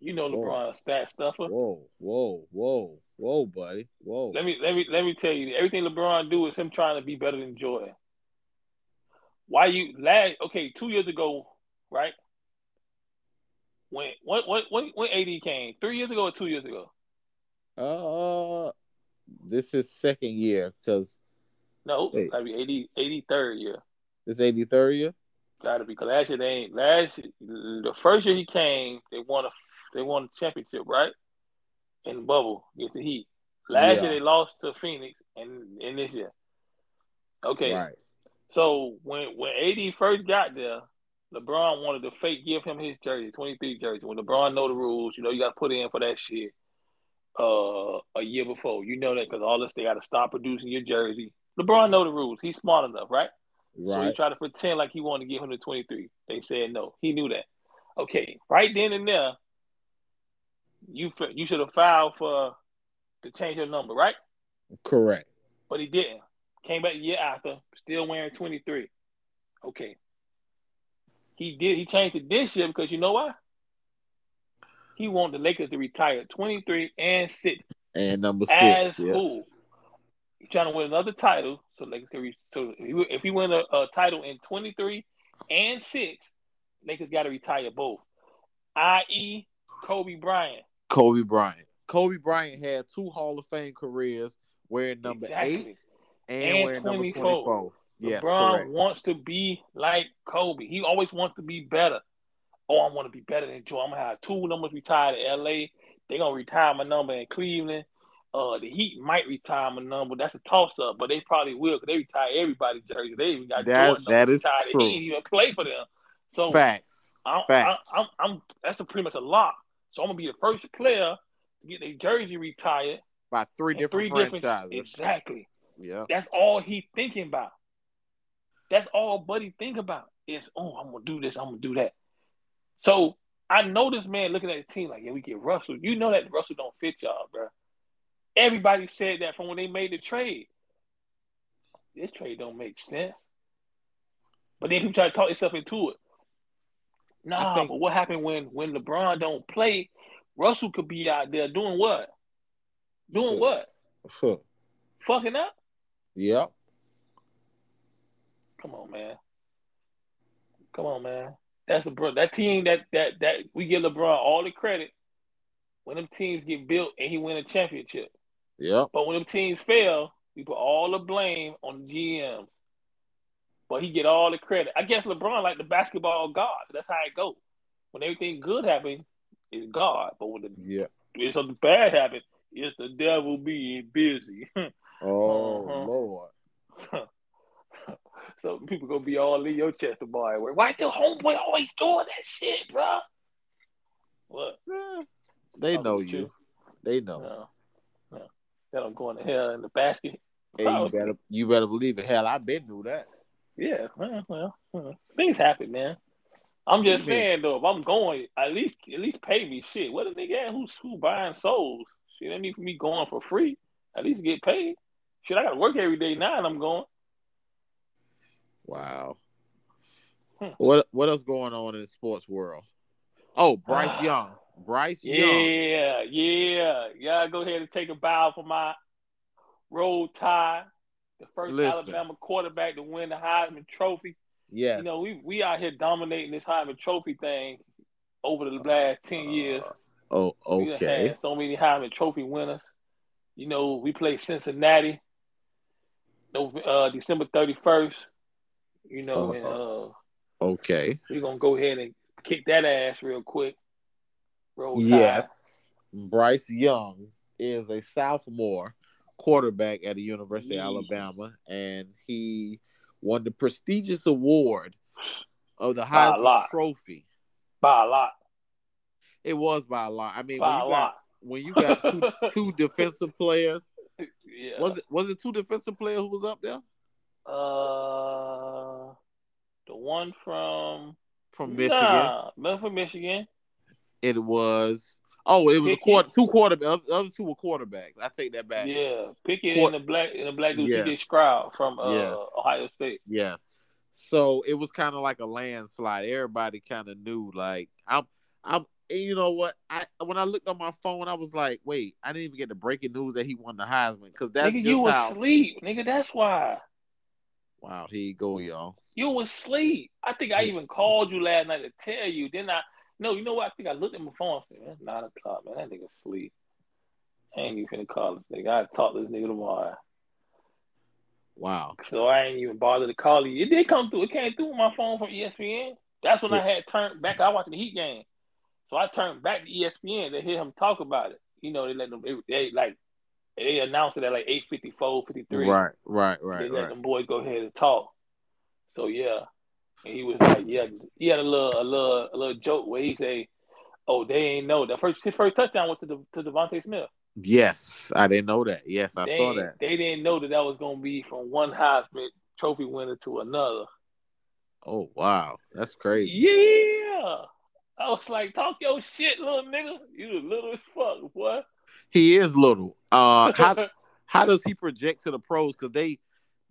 You know LeBron stat stuffer. Whoa, whoa, whoa, whoa, buddy. Whoa. Let me let me let me tell you, everything LeBron do is him trying to be better than Jordan. Why you last? Okay, two years ago, right? When when when when AD came, three years ago or two years ago? Uh, this is second year because no, I mean AD, AD third year. This 83rd year? Gotta be because last year they ain't last year, the first year he came, they won a they won a championship, right? In the bubble against the Heat. Last Yeah. year they lost to Phoenix and in this year. Okay. Right. So when when AD first got there, LeBron wanted to fake give him his jersey, 23 jersey. When LeBron know the rules, you know you got to put in for that shit. Uh, a year before, you know that because all this they got to stop producing your jersey. LeBron know the rules. He's smart enough, right? Right. So he tried to pretend like he wanted to give him the 23. They said no. He knew that. Okay, right then and there, you you should have filed for to change your number, right? Correct. But he didn't. Came back the year after, still wearing 23. Okay. He did. He changed it this year because you know why? He wanted the Lakers to retire 23 and 6 And number six. as yeah. who? He's trying to win another title, so Lakers can reach. So if he, win a, a title in 23 and 6, Lakers got to retire both. I.e., Kobe Bryant. Kobe Bryant. Kobe Bryant had two Hall of Fame careers wearing number eight and, And wearing number 24. 24. Yes, LeBron correct. wants to be like Kobe. He always wants to be better. Oh, I want to be better than Joe. I'm gonna have two numbers retired in LA. They're gonna retire my number in Cleveland. Uh, the Heat might retire my number. That's a toss up, but they probably will because they retire everybody's jersey. They even got That- Jordan that is retired. true. He even play for them. So Facts. I'm, Facts. I'm, I'm, I'm, that's a pretty much a lock. So I'm gonna be the first player to get their jersey retired. By three different different- franchises. exactly. yeah. That's all he thinking about. That's all Buddy think about is, oh, I'm gonna do this, I'm gonna do that. So I know this man looking at the team like, yeah, we get Russell. You know that Russell don't fit y'all, bro. Everybody said that from when they made the trade. This trade don't make sense. But then people try to talk themselves into it. Nah, think- but what happened when when LeBron don't play? Russell could be out there doing what? Doing Sure. what? Huh. Fucking up? Yep. Come on, man. Come on, man. That's LeBron. That team that that that we give LeBron all the credit when them teams get built and he win a championship. Yeah. But when them teams fail, we put all the blame on the GMs. But he get all the credit. I guess LeBron like the basketball god. That's how it goes. When everything good happens, it's God. But when the, Yeah. when something bad happens, it's the devil being busy. Oh Uh-huh. Lord. so people gonna be all in your chest tomorrow. Why the homeboy always doing that shit, bro? What? Eh, they know you. They know. No, no. That I'm going to hell in the basket. Hey, you better you better believe it. Hell, I been knew that. Yeah, well, well, well, things happen, man. I'm just saying though, if I'm going, at least at least pay me shit. What a nigga at who's who buying souls? Shit, that need for me going for free. At least get paid. Shit, I gotta work every day now, and I'm going. Wow. Hmm. What what else going on in the sports world? Oh, Bryce Ah. Young. Bryce Young. Yeah, yeah, yeah. Go ahead and take a bow for my Roll Tide, the first Listen. Alabama quarterback to win the Heisman Trophy. Yes. You know, we we out here dominating this Heisman Trophy thing over the last ten years. Oh, okay. so many Heisman Trophy winners. You know, we play Cincinnati, uh, December thirty first. You know, and uh, Okay. we're gonna go ahead and kick that ass real quick. Roll Tide. Yes. Bryce Young is a sophomore quarterback at the University of Alabama, and he won the prestigious award of the Heisman. Trophy. by a lot. It was by a lot. I mean, By when a you, got, lot. when you got two, two defensive players, Yeah. was it was it two defensive players who was up there Uh, the one from from Michigan? Nah, from Michigan. It was oh, it was a quarter two quarterbacks. The other two were quarterbacks. I take that back. Yeah, Pickett Quar- and the black and the black dude Yes. CJ Stroud from uh, Yes. Ohio State. Yes. So it was kind of like a landslide. Everybody kind of knew. Like I'm, I'm. And you know what? I when I looked on my phone, I was like, "Wait, I didn't even get the breaking news that he won the Heisman." Because that's nigga, you how. asleep, nigga. That's why Wow, here you go, y'all. you was asleep. I think I even called you last night to tell you. Then I no, you know what? I think I looked at my phone. and said, "Man, it's nine o'clock, man. That nigga asleep. I ain't even finna call this nigga. I talk to this nigga tomorrow. Wow. So I ain't even bothered to call you. It did come through. It came through my phone from ESPN. That's when Yeah. I had turned back. I watched the Heat game, so I turned back to ESPN to hear him talk about it. You know, they let them. They, they like they announced it at like 8:54, 53. Right, right, They right, let right. them boys go ahead and talk. So yeah, and he was like, yeah, he had a little, a little, a little joke where he say, "Oh, they ain't know the first his first touchdown went to the, to DeVonta Smith. Yes, I didn't know that. Yes, I they, saw that. They didn't know that that was gonna be from one Heisman Trophy winner to another. Oh wow, that's crazy. Yeah. I was like, talk your shit, little nigga. You little as fuck, boy. He is little. Uh, how how does he project to the pros? Because they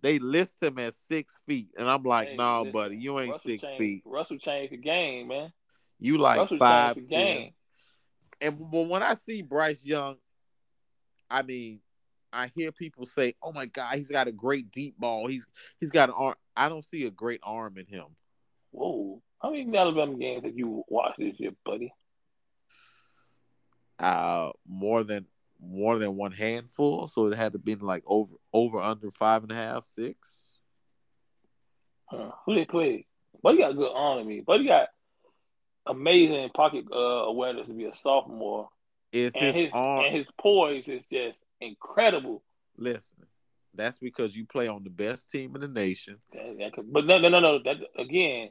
they list him at six feet, and I'm like, Hey, nah, listen, buddy, you ain't Russell six changed, feet. Russell changed the game, man. You like Russell five changed the game. And but when I see Bryce Young, I mean, I hear people say, "Oh my God, he's got a great deep ball. He's he's got an arm." I don't see a great arm in him. Whoa. How many Alabama games have you watched this year, buddy? Uh, more than more than one handful, so it had to be like over over under five and a half, six. Huh. Who they play? Buddy got good arm to me. Buddy got amazing pocket uh, awareness to be a sophomore. Is And his, his arm? and his poise is just incredible. listen, that's because you play on the best team in the nation. That- that could- but no, no, no, no. That again,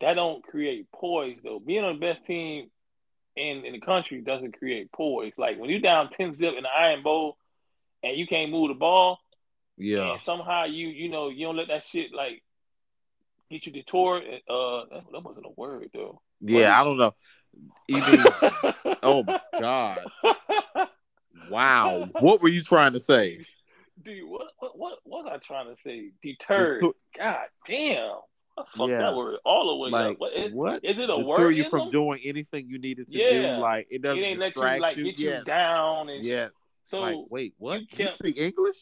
that don't create poise though. Being on the best team in in the country doesn't create poise. Like when you down ten zip in the Iron Bowl and you can't move the ball, Yeah, somehow you you know you don't let that shit like get you detoured. Uh, that, that wasn't a word though. yeah. I don't know. Even oh my god, wow. What were you trying to say? Dude, what what what was I trying to say? Deterred. Deter- God damn. Yeah. that word all the way Like up. What is, what? is it a Deter word? you from doing anything you needed to Yeah. do. Like it doesn't it ain't let you like you. get yeah, you down and yeah. so like wait, what? you You, speak English?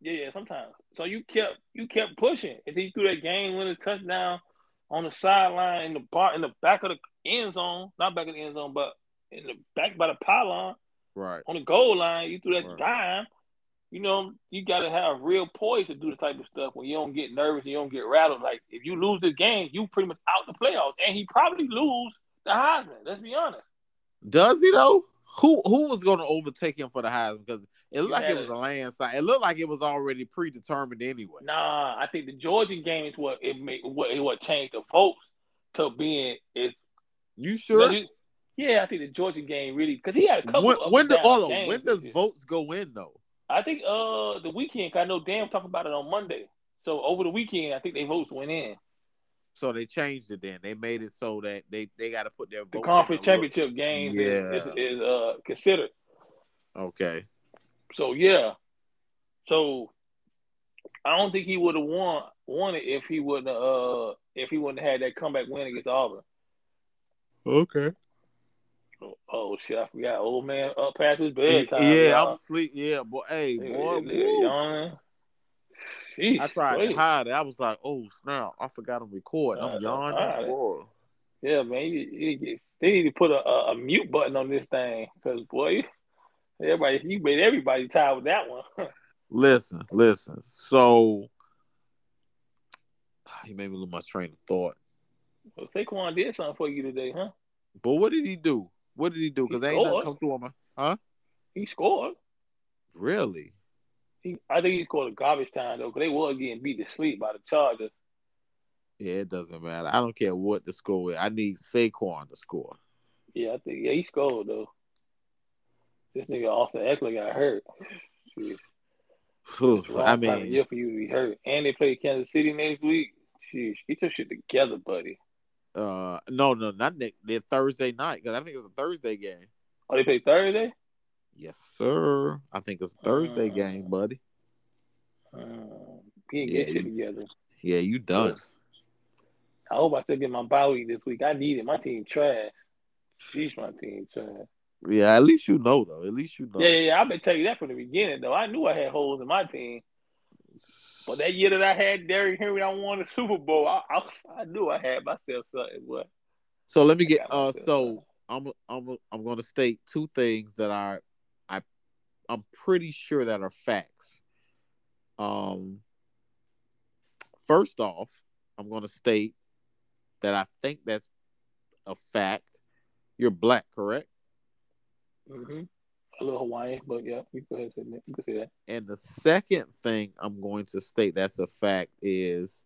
yeah, yeah, sometimes. So you kept you kept pushing. If he threw that game winning touchdown on the sideline in the bar in the back of the end zone, not back of the end zone, but in the back by the pylon Right. on the goal line, you threw that Right. dime. You know, you got to have real poise to do the type of stuff when you don't get nervous and you don't get rattled. Like if you lose this game, you pretty much out the playoffs, and he probably lose the Heisman. Let's be honest. Does he though? Who who was going to overtake him for the Heisman? Because it looked like it was a- landslide. It looked like it was already predetermined anyway. Nah, I think the Georgia game is what it made what it what changed the votes to being is. You sure? Yeah, I think the Georgia game really because he had a couple. When, when, and do, hold on, when does votes go in though? I think uh the weekend. 'cause I know Dan talking about it on Monday. So over the weekend, I think they votes went in. So they changed it then. They made it so that they, they got to put their The conference in a little- championship game is, Yeah. is, is uh considered. Okay. So yeah. So I don't think he would have won won it if he wouldn't uh if he wouldn't have had that comeback win against Auburn. Okay. Oh, shit, I forgot. Old man up past his bed. Yeah, bedtime. I'm y'all. asleep. Yeah, boy. Hey, Yeah, boy. yeah, woo. yawning. Sheesh, I tried wait. to hide it. I was like, oh snap! I forgot I'm recording. Uh, I'm uh, yawning. Yeah, man. You, you get, they need to put a, a, a mute button on this thing because boy, everybody you made everybody tired with that one. Listen, listen. So he made me lose my train of thought. well, Saquon did something for you today, huh? But what did he do? What did he do? Because ain't nothing scored. come through on my. He scored. Really? He, I think he scored a garbage time though, because they were getting beat to sleep by the Chargers. Yeah, it doesn't matter. I don't care what the score is. I need Saquon to score. Yeah, I think yeah he scored though. This nigga Austin Ekeler got hurt. Jeez. Whew, It's wrong I mean, year for you to be hurt. And they play Kansas City next week. Sheesh, get your shit together, buddy. Uh, no, no, not next. They're Thursday night because I think it's a Thursday game. Oh, they play Thursday? Yes, sir. I think it's Thursday Uh, game, buddy. Um, he Yeah, get shit together. Yeah, you done. I hope I still get my bye week this week. I need it. My team trash. Sheesh, my team trash. Yeah, at least you know though. At least you know. Yeah, yeah, yeah. I've been telling you that from the beginning, though. I knew I had holes in my team. But that year that I had Derrick Henry, I won the Super Bowl. I, I, I knew I had myself something. But So let me get. Uh, so. I'm I'm I'm going to state two things that are I I'm pretty sure that are facts. Um, first off, I'm going to state that I think that's a fact. You're black, correct? Mm-hmm. A little Hawaiian, but yeah, you go ahead and say. You can say that. And the second thing I'm going to state that's a fact is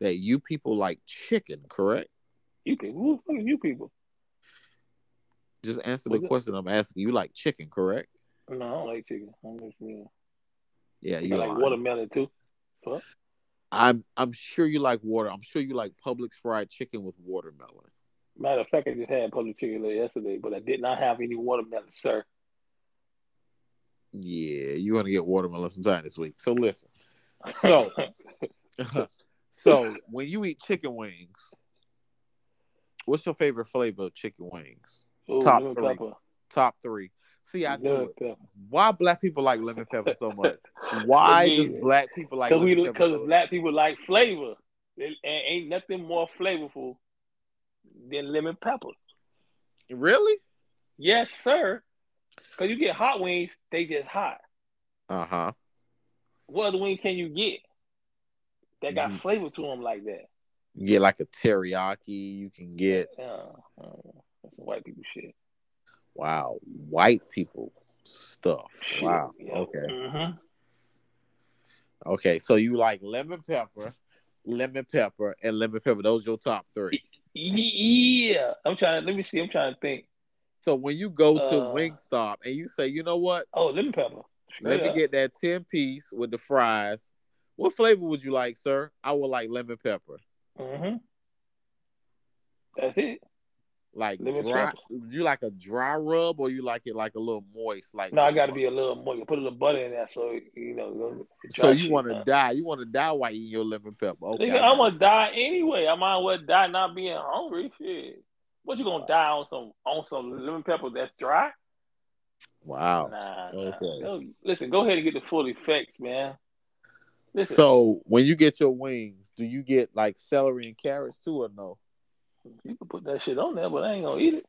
that you people like chicken, correct? You people, who the fuck is you people? Just answer What's the it? question I'm asking. You like chicken, correct? No, I don't like chicken. I'm just real. Yeah, You like watermelon too. Fuck. I'm I'm sure you like water. I'm sure you like Publix fried chicken with watermelon. Matter of fact, I just had Publix chicken yesterday, but I did not have any watermelon, sir. Yeah, you want to get watermelon sometime this week. So listen. So so when you eat chicken wings, what's your favorite flavor of chicken wings? Ooh, top three. pepper. Top three. See, I knew Lemon it. pepper. Why black people like lemon pepper so much? Why Yeah. does black people like Because we because so black people like flavor. There ain't ain't nothing more flavorful than lemon pepper. Really? Yes, sir. Because you get hot wings, they just hot. Uh huh. What other wing can you get that got Mhm. flavor to them like that? You get like a teriyaki. You can get Uh, uh, that's some white people shit. wow, white people stuff. Shit, Wow. yeah. Okay. Mhm. Okay. So you like lemon pepper, lemon pepper, and lemon pepper. Those your top three. Yeah, I'm trying. To let me see. I'm trying to think. So when you go to Uh, Wingstop and you say, you know what, Oh, lemon pepper. let me get that ten piece with the fries. What flavor would you like, sir? I would like lemon pepper. Mm-hmm. That's it. Like Lemon dry. pepper. You like a dry rub or you like it like a little moist? Like No, I got to be a little moist. Put a little butter in there, so you know. So you want to die? You want to die while eating your lemon pepper? Okay. Nigga, I'm gonna die anyway. I might as well die not being hungry. Shit. What you gonna die on some on some lemon pepper that's dry? wow. Nah, nah. Go, listen, go ahead and get the full effects, man. Listen, So when you get your wings, do you get like celery and carrots too, or no? you can put that shit on there, but I ain't gonna eat it.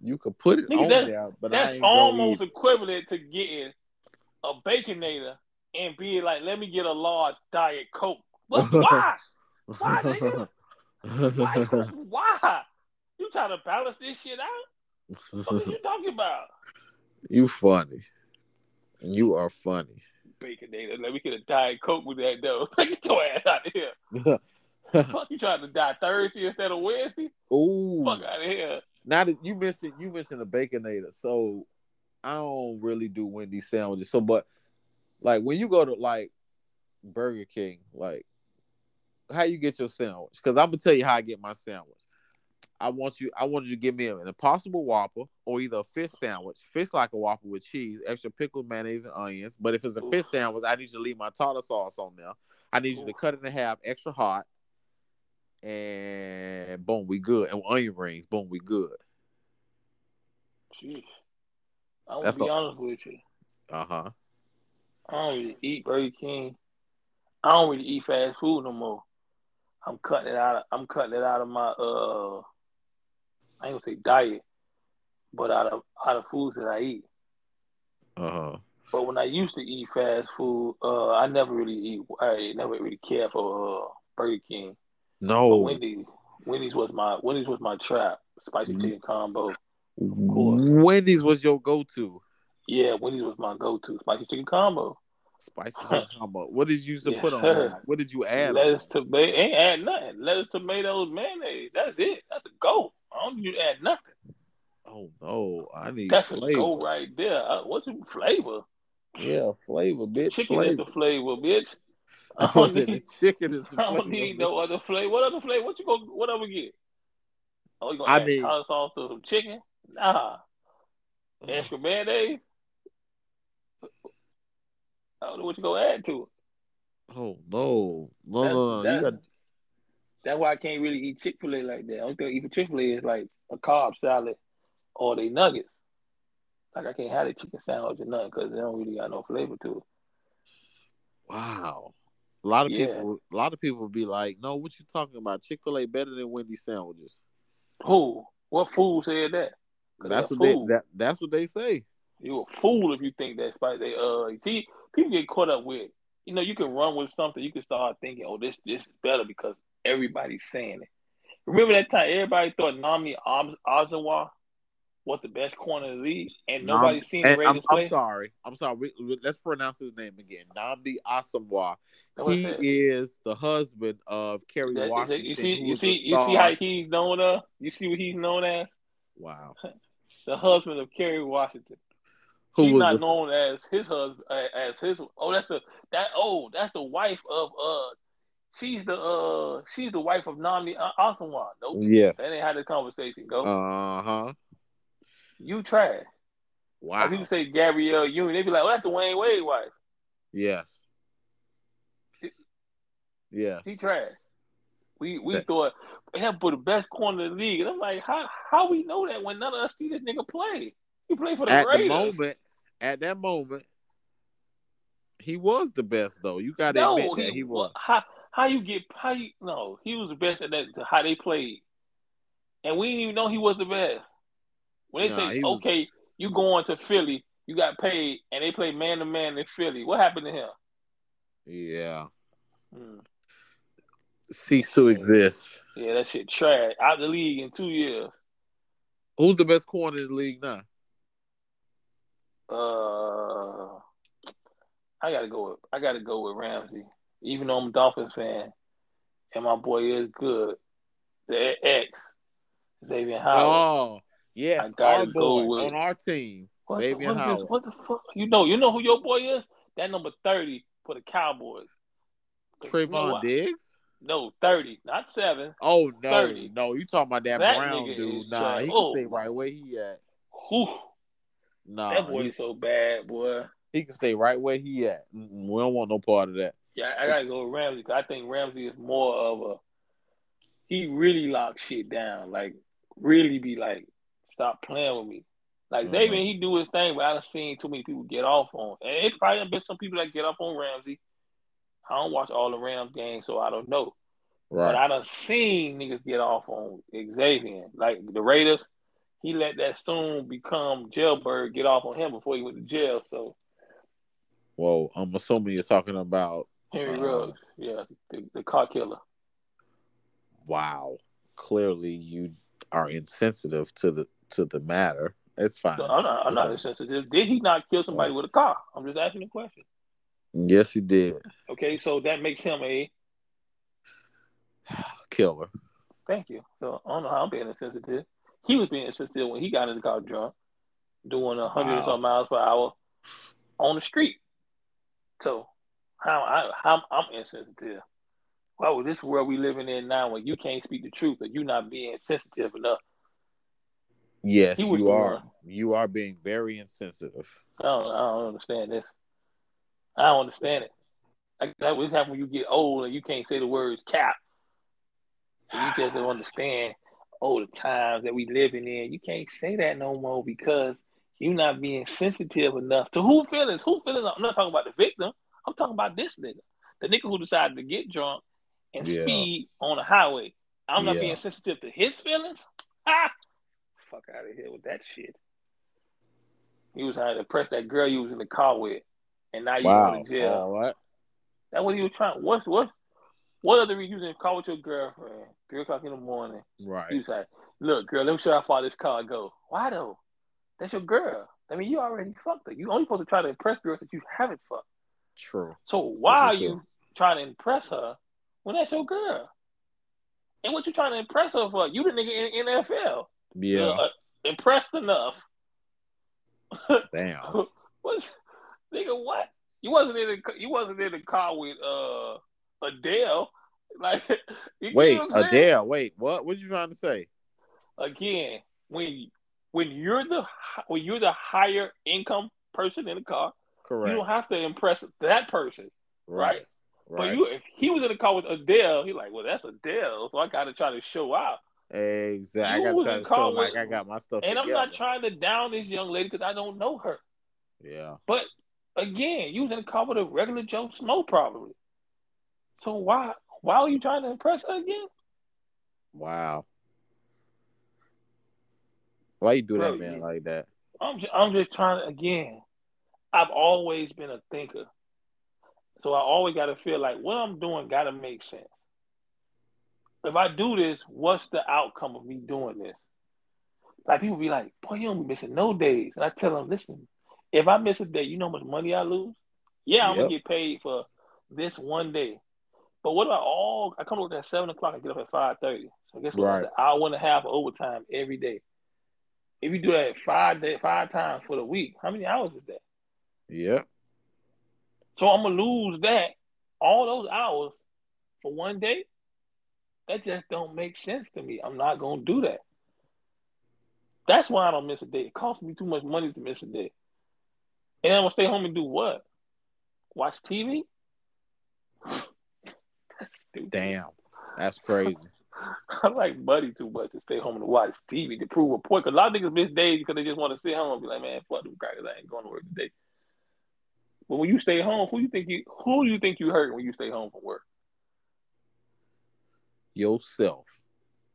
You could put it Nigga, on that's- there, but I That's ain't almost eat equivalent to getting a baconator and being like, "Let me get a large diet coke." But why? Why, nigga? Why? Why? Trying to balance this shit out? What are you talking about? you funny. You are funny. Baconator. Let me get a diet coke with that though. get your ass out of here. Fuck, you trying to die Thursday instead of Wednesday? Ooh. Fuck out of here. Now that you mentioned you mentioned a baconator, so I don't really do Wendy's sandwiches. So, but like when you go to like Burger King, like how you get your sandwich? Because I'm gonna tell you how I get my sandwich. I want you, I want you to give me an impossible whopper or either a fish sandwich, fish like a whopper with cheese, extra pickled mayonnaise, and onions. But if it's a fish sandwich, I need you to leave my tartar sauce on there. I need you to cut it in half, extra hot, and boom, we good. And onion rings, boom, we good. Jeez. I'm gonna That's be all- honest with you. Uh huh. I don't really eat Burger King. I don't really eat fast food no more. I'm cutting it out. Of, I'm cutting it out of my uh. I ain't gonna say diet, but out of out of foods that I eat. Uh huh. But when I used to eat fast food, uh, I never really eat. I never really cared for uh, Burger King. But No. Wendy's, Wendy's was my Wendy's was my trap. Spicy Mhm. chicken combo. Of course. Wendy's was your go-to Yeah, Wendy's was my go-to. Spicy chicken combo. spicy chicken combo. What did you used to Yes, put on? sir. What did you add? Lettuce, tomato, ain't add nothing. Lettuce, tomatoes, mayonnaise. That's it. That's a go. I don't need to add nothing. Oh no, I need That's a flavor. go right there. Uh, what's the flavor? Yeah, flavor, bitch. Chicken flavor. is the flavor, bitch. I I don't the need, chicken is the I don't need no other flavor. What other flavor? What you go? What other get? Oh, you gonna I add mean- tartar sauce to some chicken? Nah. Extra mayonnaise? I don't know what you gonna add to it. Oh no, no, no, no. You got That's why I can't really eat Chick Fil A like that. Only thing I eat Chick Fil A is like a Cobb salad or they nuggets. Like I can't have a chicken sandwich or nothing because they don't really got no flavor to it. wow. A lot of Yeah. people, a lot of people would be like, "No, what you talking about? Chick Fil A better than Wendy's sandwiches." Who? What fool said that? That's what they that, that's what they say. You a fool if you think that's spicy. They uh see people get caught up with you know, you can run with something. You can start thinking, oh, this this is better because everybody's saying it. Remember that time everybody thought Nnamdi Asomugha was the best corner in the league, and nobody Nam- seen the Raiders I'm, play. I'm sorry. I'm sorry. We, we- let's pronounce his name again. Nnamdi Asomugha. That's what I He is the husband of Kerry That- Washington. you see, you see, you see how he's known as. You see what he's known as wow. the husband of Kerry Washington. Who He's was not known as his husband as his. Oh, that's the that. Oh, that's the wife of uh. She's the uh. She's the wife of Nnamdi Asomugha. Nope, Yes. that ain't how the conversation go. Uh huh. you trash. Wow. Like people say Gabrielle Union, they be like, "Well, that's the Dwyane Wade wife." Yes. Yes. He trash. We we That- thought that for the best corner in the league, and I'm like, how how we know that when none of us see this nigga play? He played for the Braves. At the moment, at that moment, he was the best though. You got to no, admit he, that he was. How how you get how you no? He was the best at that how they played, and we didn't even know he was the best. When they Nah, say he was- okay, you going to Philly, you got paid, and they play man to man in Philly. What happened to him? Yeah. Hmm. Cease to exist. Yeah, that shit trash. Out the league in two years. Who's the best corner in the league now? Uh, I gotta go with I gotta go with Ramsey. Even though I'm a Dolphins fan, and my boy is good. The ex Xavier Howard. Oh, yes, I gotta our go boy with- on our team, what, the, Xavier what, is- Howard. what the fuck? You know, you know who your boy is? That number thirty for the Cowboys. 'Cause you know Trevon? Diggs. No, thirty, not seven. Oh no, 30. no, you talking about that, That Brown dude? Nah, he can Oh, stay right where he at. Whew, Nah, that boy he, is so bad, boy. he can stay right where he at. We don't want no part of that. Yeah, I gotta go with Ramsey 'cause I think Ramsey is more of a. He really locks shit down. Like, really be like, stop playing with me. Like. Mm-hmm. Xavier, he do his thing, but I done seen too many people get off on. And it probably been some people that get off on Ramsey. I don't watch all the Rams games, so I don't know. Right. But. I done seen niggas get off on Xavier. Like the Raiders, he let that soon become jailbird get off on him before he went to jail. So Well, I'm assuming you're talking about. Henry Uh, Ruggs, yeah, the, the car killer. Wow. Clearly, you are insensitive to the to the matter. It's fine. So I'm not, I'm not insensitive. Did he not kill somebody with a car? I'm just asking a question. Yes, he did. Okay, so that makes him a Killer. thank you. So I don't know how I'm being insensitive. He was being insensitive when he got in the car drunk, doing a hundred or Wow. some miles per hour on the street. So how I how I'm insensitive. Well, this world we living in now, when you can't speak the truth, or you not being sensitive enough. Yes, you are. one. You are being very insensitive. I don't, I don't understand this. I don't understand it. Like that what happens when you get old and you can't say the words cap. And you just don't understand all the times that we living in. You can't say that no more because you're not being sensitive enough to who feelings. Who feelings? I'm not talking about the victim. I'm talking about this nigga. The nigga who decided to get drunk and Yeah. speed on the highway. I'm not Yeah. being sensitive to his feelings. Ah, fuck out of here with that shit. He was trying to impress that girl you was in the car with, and now you Wow. going to jail. All right. That's what he was trying. What's what? What other reason you was in the car with your girlfriend? Three o'clock in the morning. Right. He was like, "Look, girl, let me show you how far this car go." Why though? That's your girl. I mean, you already fucked her. You only supposed to try to impress girls that you haven't fucked. True. So why are This you true. trying to impress her when that's your girl? And what you trying to impress her for? You the nigga in NFL. Yeah. Uh, impressed enough. Damn. What, nigga? What? You wasn't in the you wasn't in the car with uh Adele. Like, Wait? Adele. Wait, what? What you trying to say? Again, when when you're the when you're the higher income person in the car, Correct. you don't have to impress that person. right? But Right. you, if he was in the car with Adele, he like, well, that's Adele, so I got to try to show out. exactly. You I was got in car like with- I got my stuff And I'm not trying to down this young lady because I don't know her. Yeah. But again, you was in the car with a regular Joe Snow, probably. So why why are you trying to impress her again? Wow. Why you do Bro, that, man, you- like that? I'm just, I'm just trying to again. I've always been a thinker. So I always got to feel like what I'm doing got to make sense. If I do this, what's the outcome of me doing this? Like people be like, "Boy, you don't be missing no days," and I tell them, "Listen, if I miss a day, you know how much money I lose. Yeah, I'm Yep. gonna get paid for this one day. But what about all? I come to work at seven o'clock. I get up at five thirty. So I guess what? Right. An hour and a half of overtime every day. If you do that five day, five times for the week, how many hours is that? Yeah. So I'm gonna lose that all those hours for one day. That just don't make sense to me. I'm not gonna do that. That's why I don't miss a day. It costs me too much money to miss a day. And I'm gonna stay home and do what? Watch TV? That's stupid. Damn. That's crazy. I like Buddy too much to stay home and watch TV to prove a point. Cause a lot of niggas miss days because they just want to sit home and be like, man, fuck them crackers. I ain't going to work today. But when you stay home, who you think you who you think you hurt when you stay home from work? Yourself.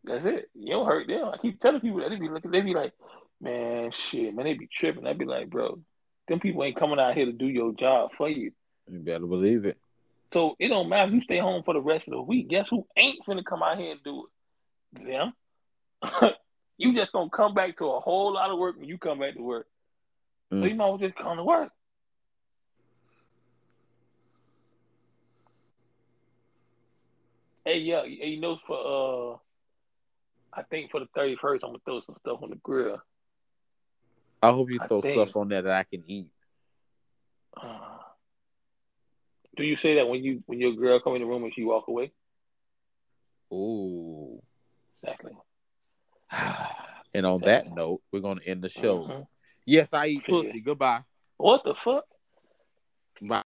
That's it. You don't hurt them. I keep telling people that they be looking, they be like, man, shit, man, they be tripping. I be like, bro, them people ain't coming out here to do your job for you. You better believe it. So it don't matter if you stay home for the rest of the week. Guess who ain't finna come out here and do it? Them. you just gonna come back to a whole lot of work when you come back to work. So Mm. you might as well just come to work. Hey, yeah, you know, for uh, I think for the thirty first, I'm gonna throw some stuff on the grill. I hope you I throw think- stuff on there that I can eat. Uh, do you say that when you when your girl come in the room and she walk away? Ooh. Exactly. And on that note, we're gonna end the show. Mhm. Yes, I eat pussy. Goodbye. What the fuck? Bye.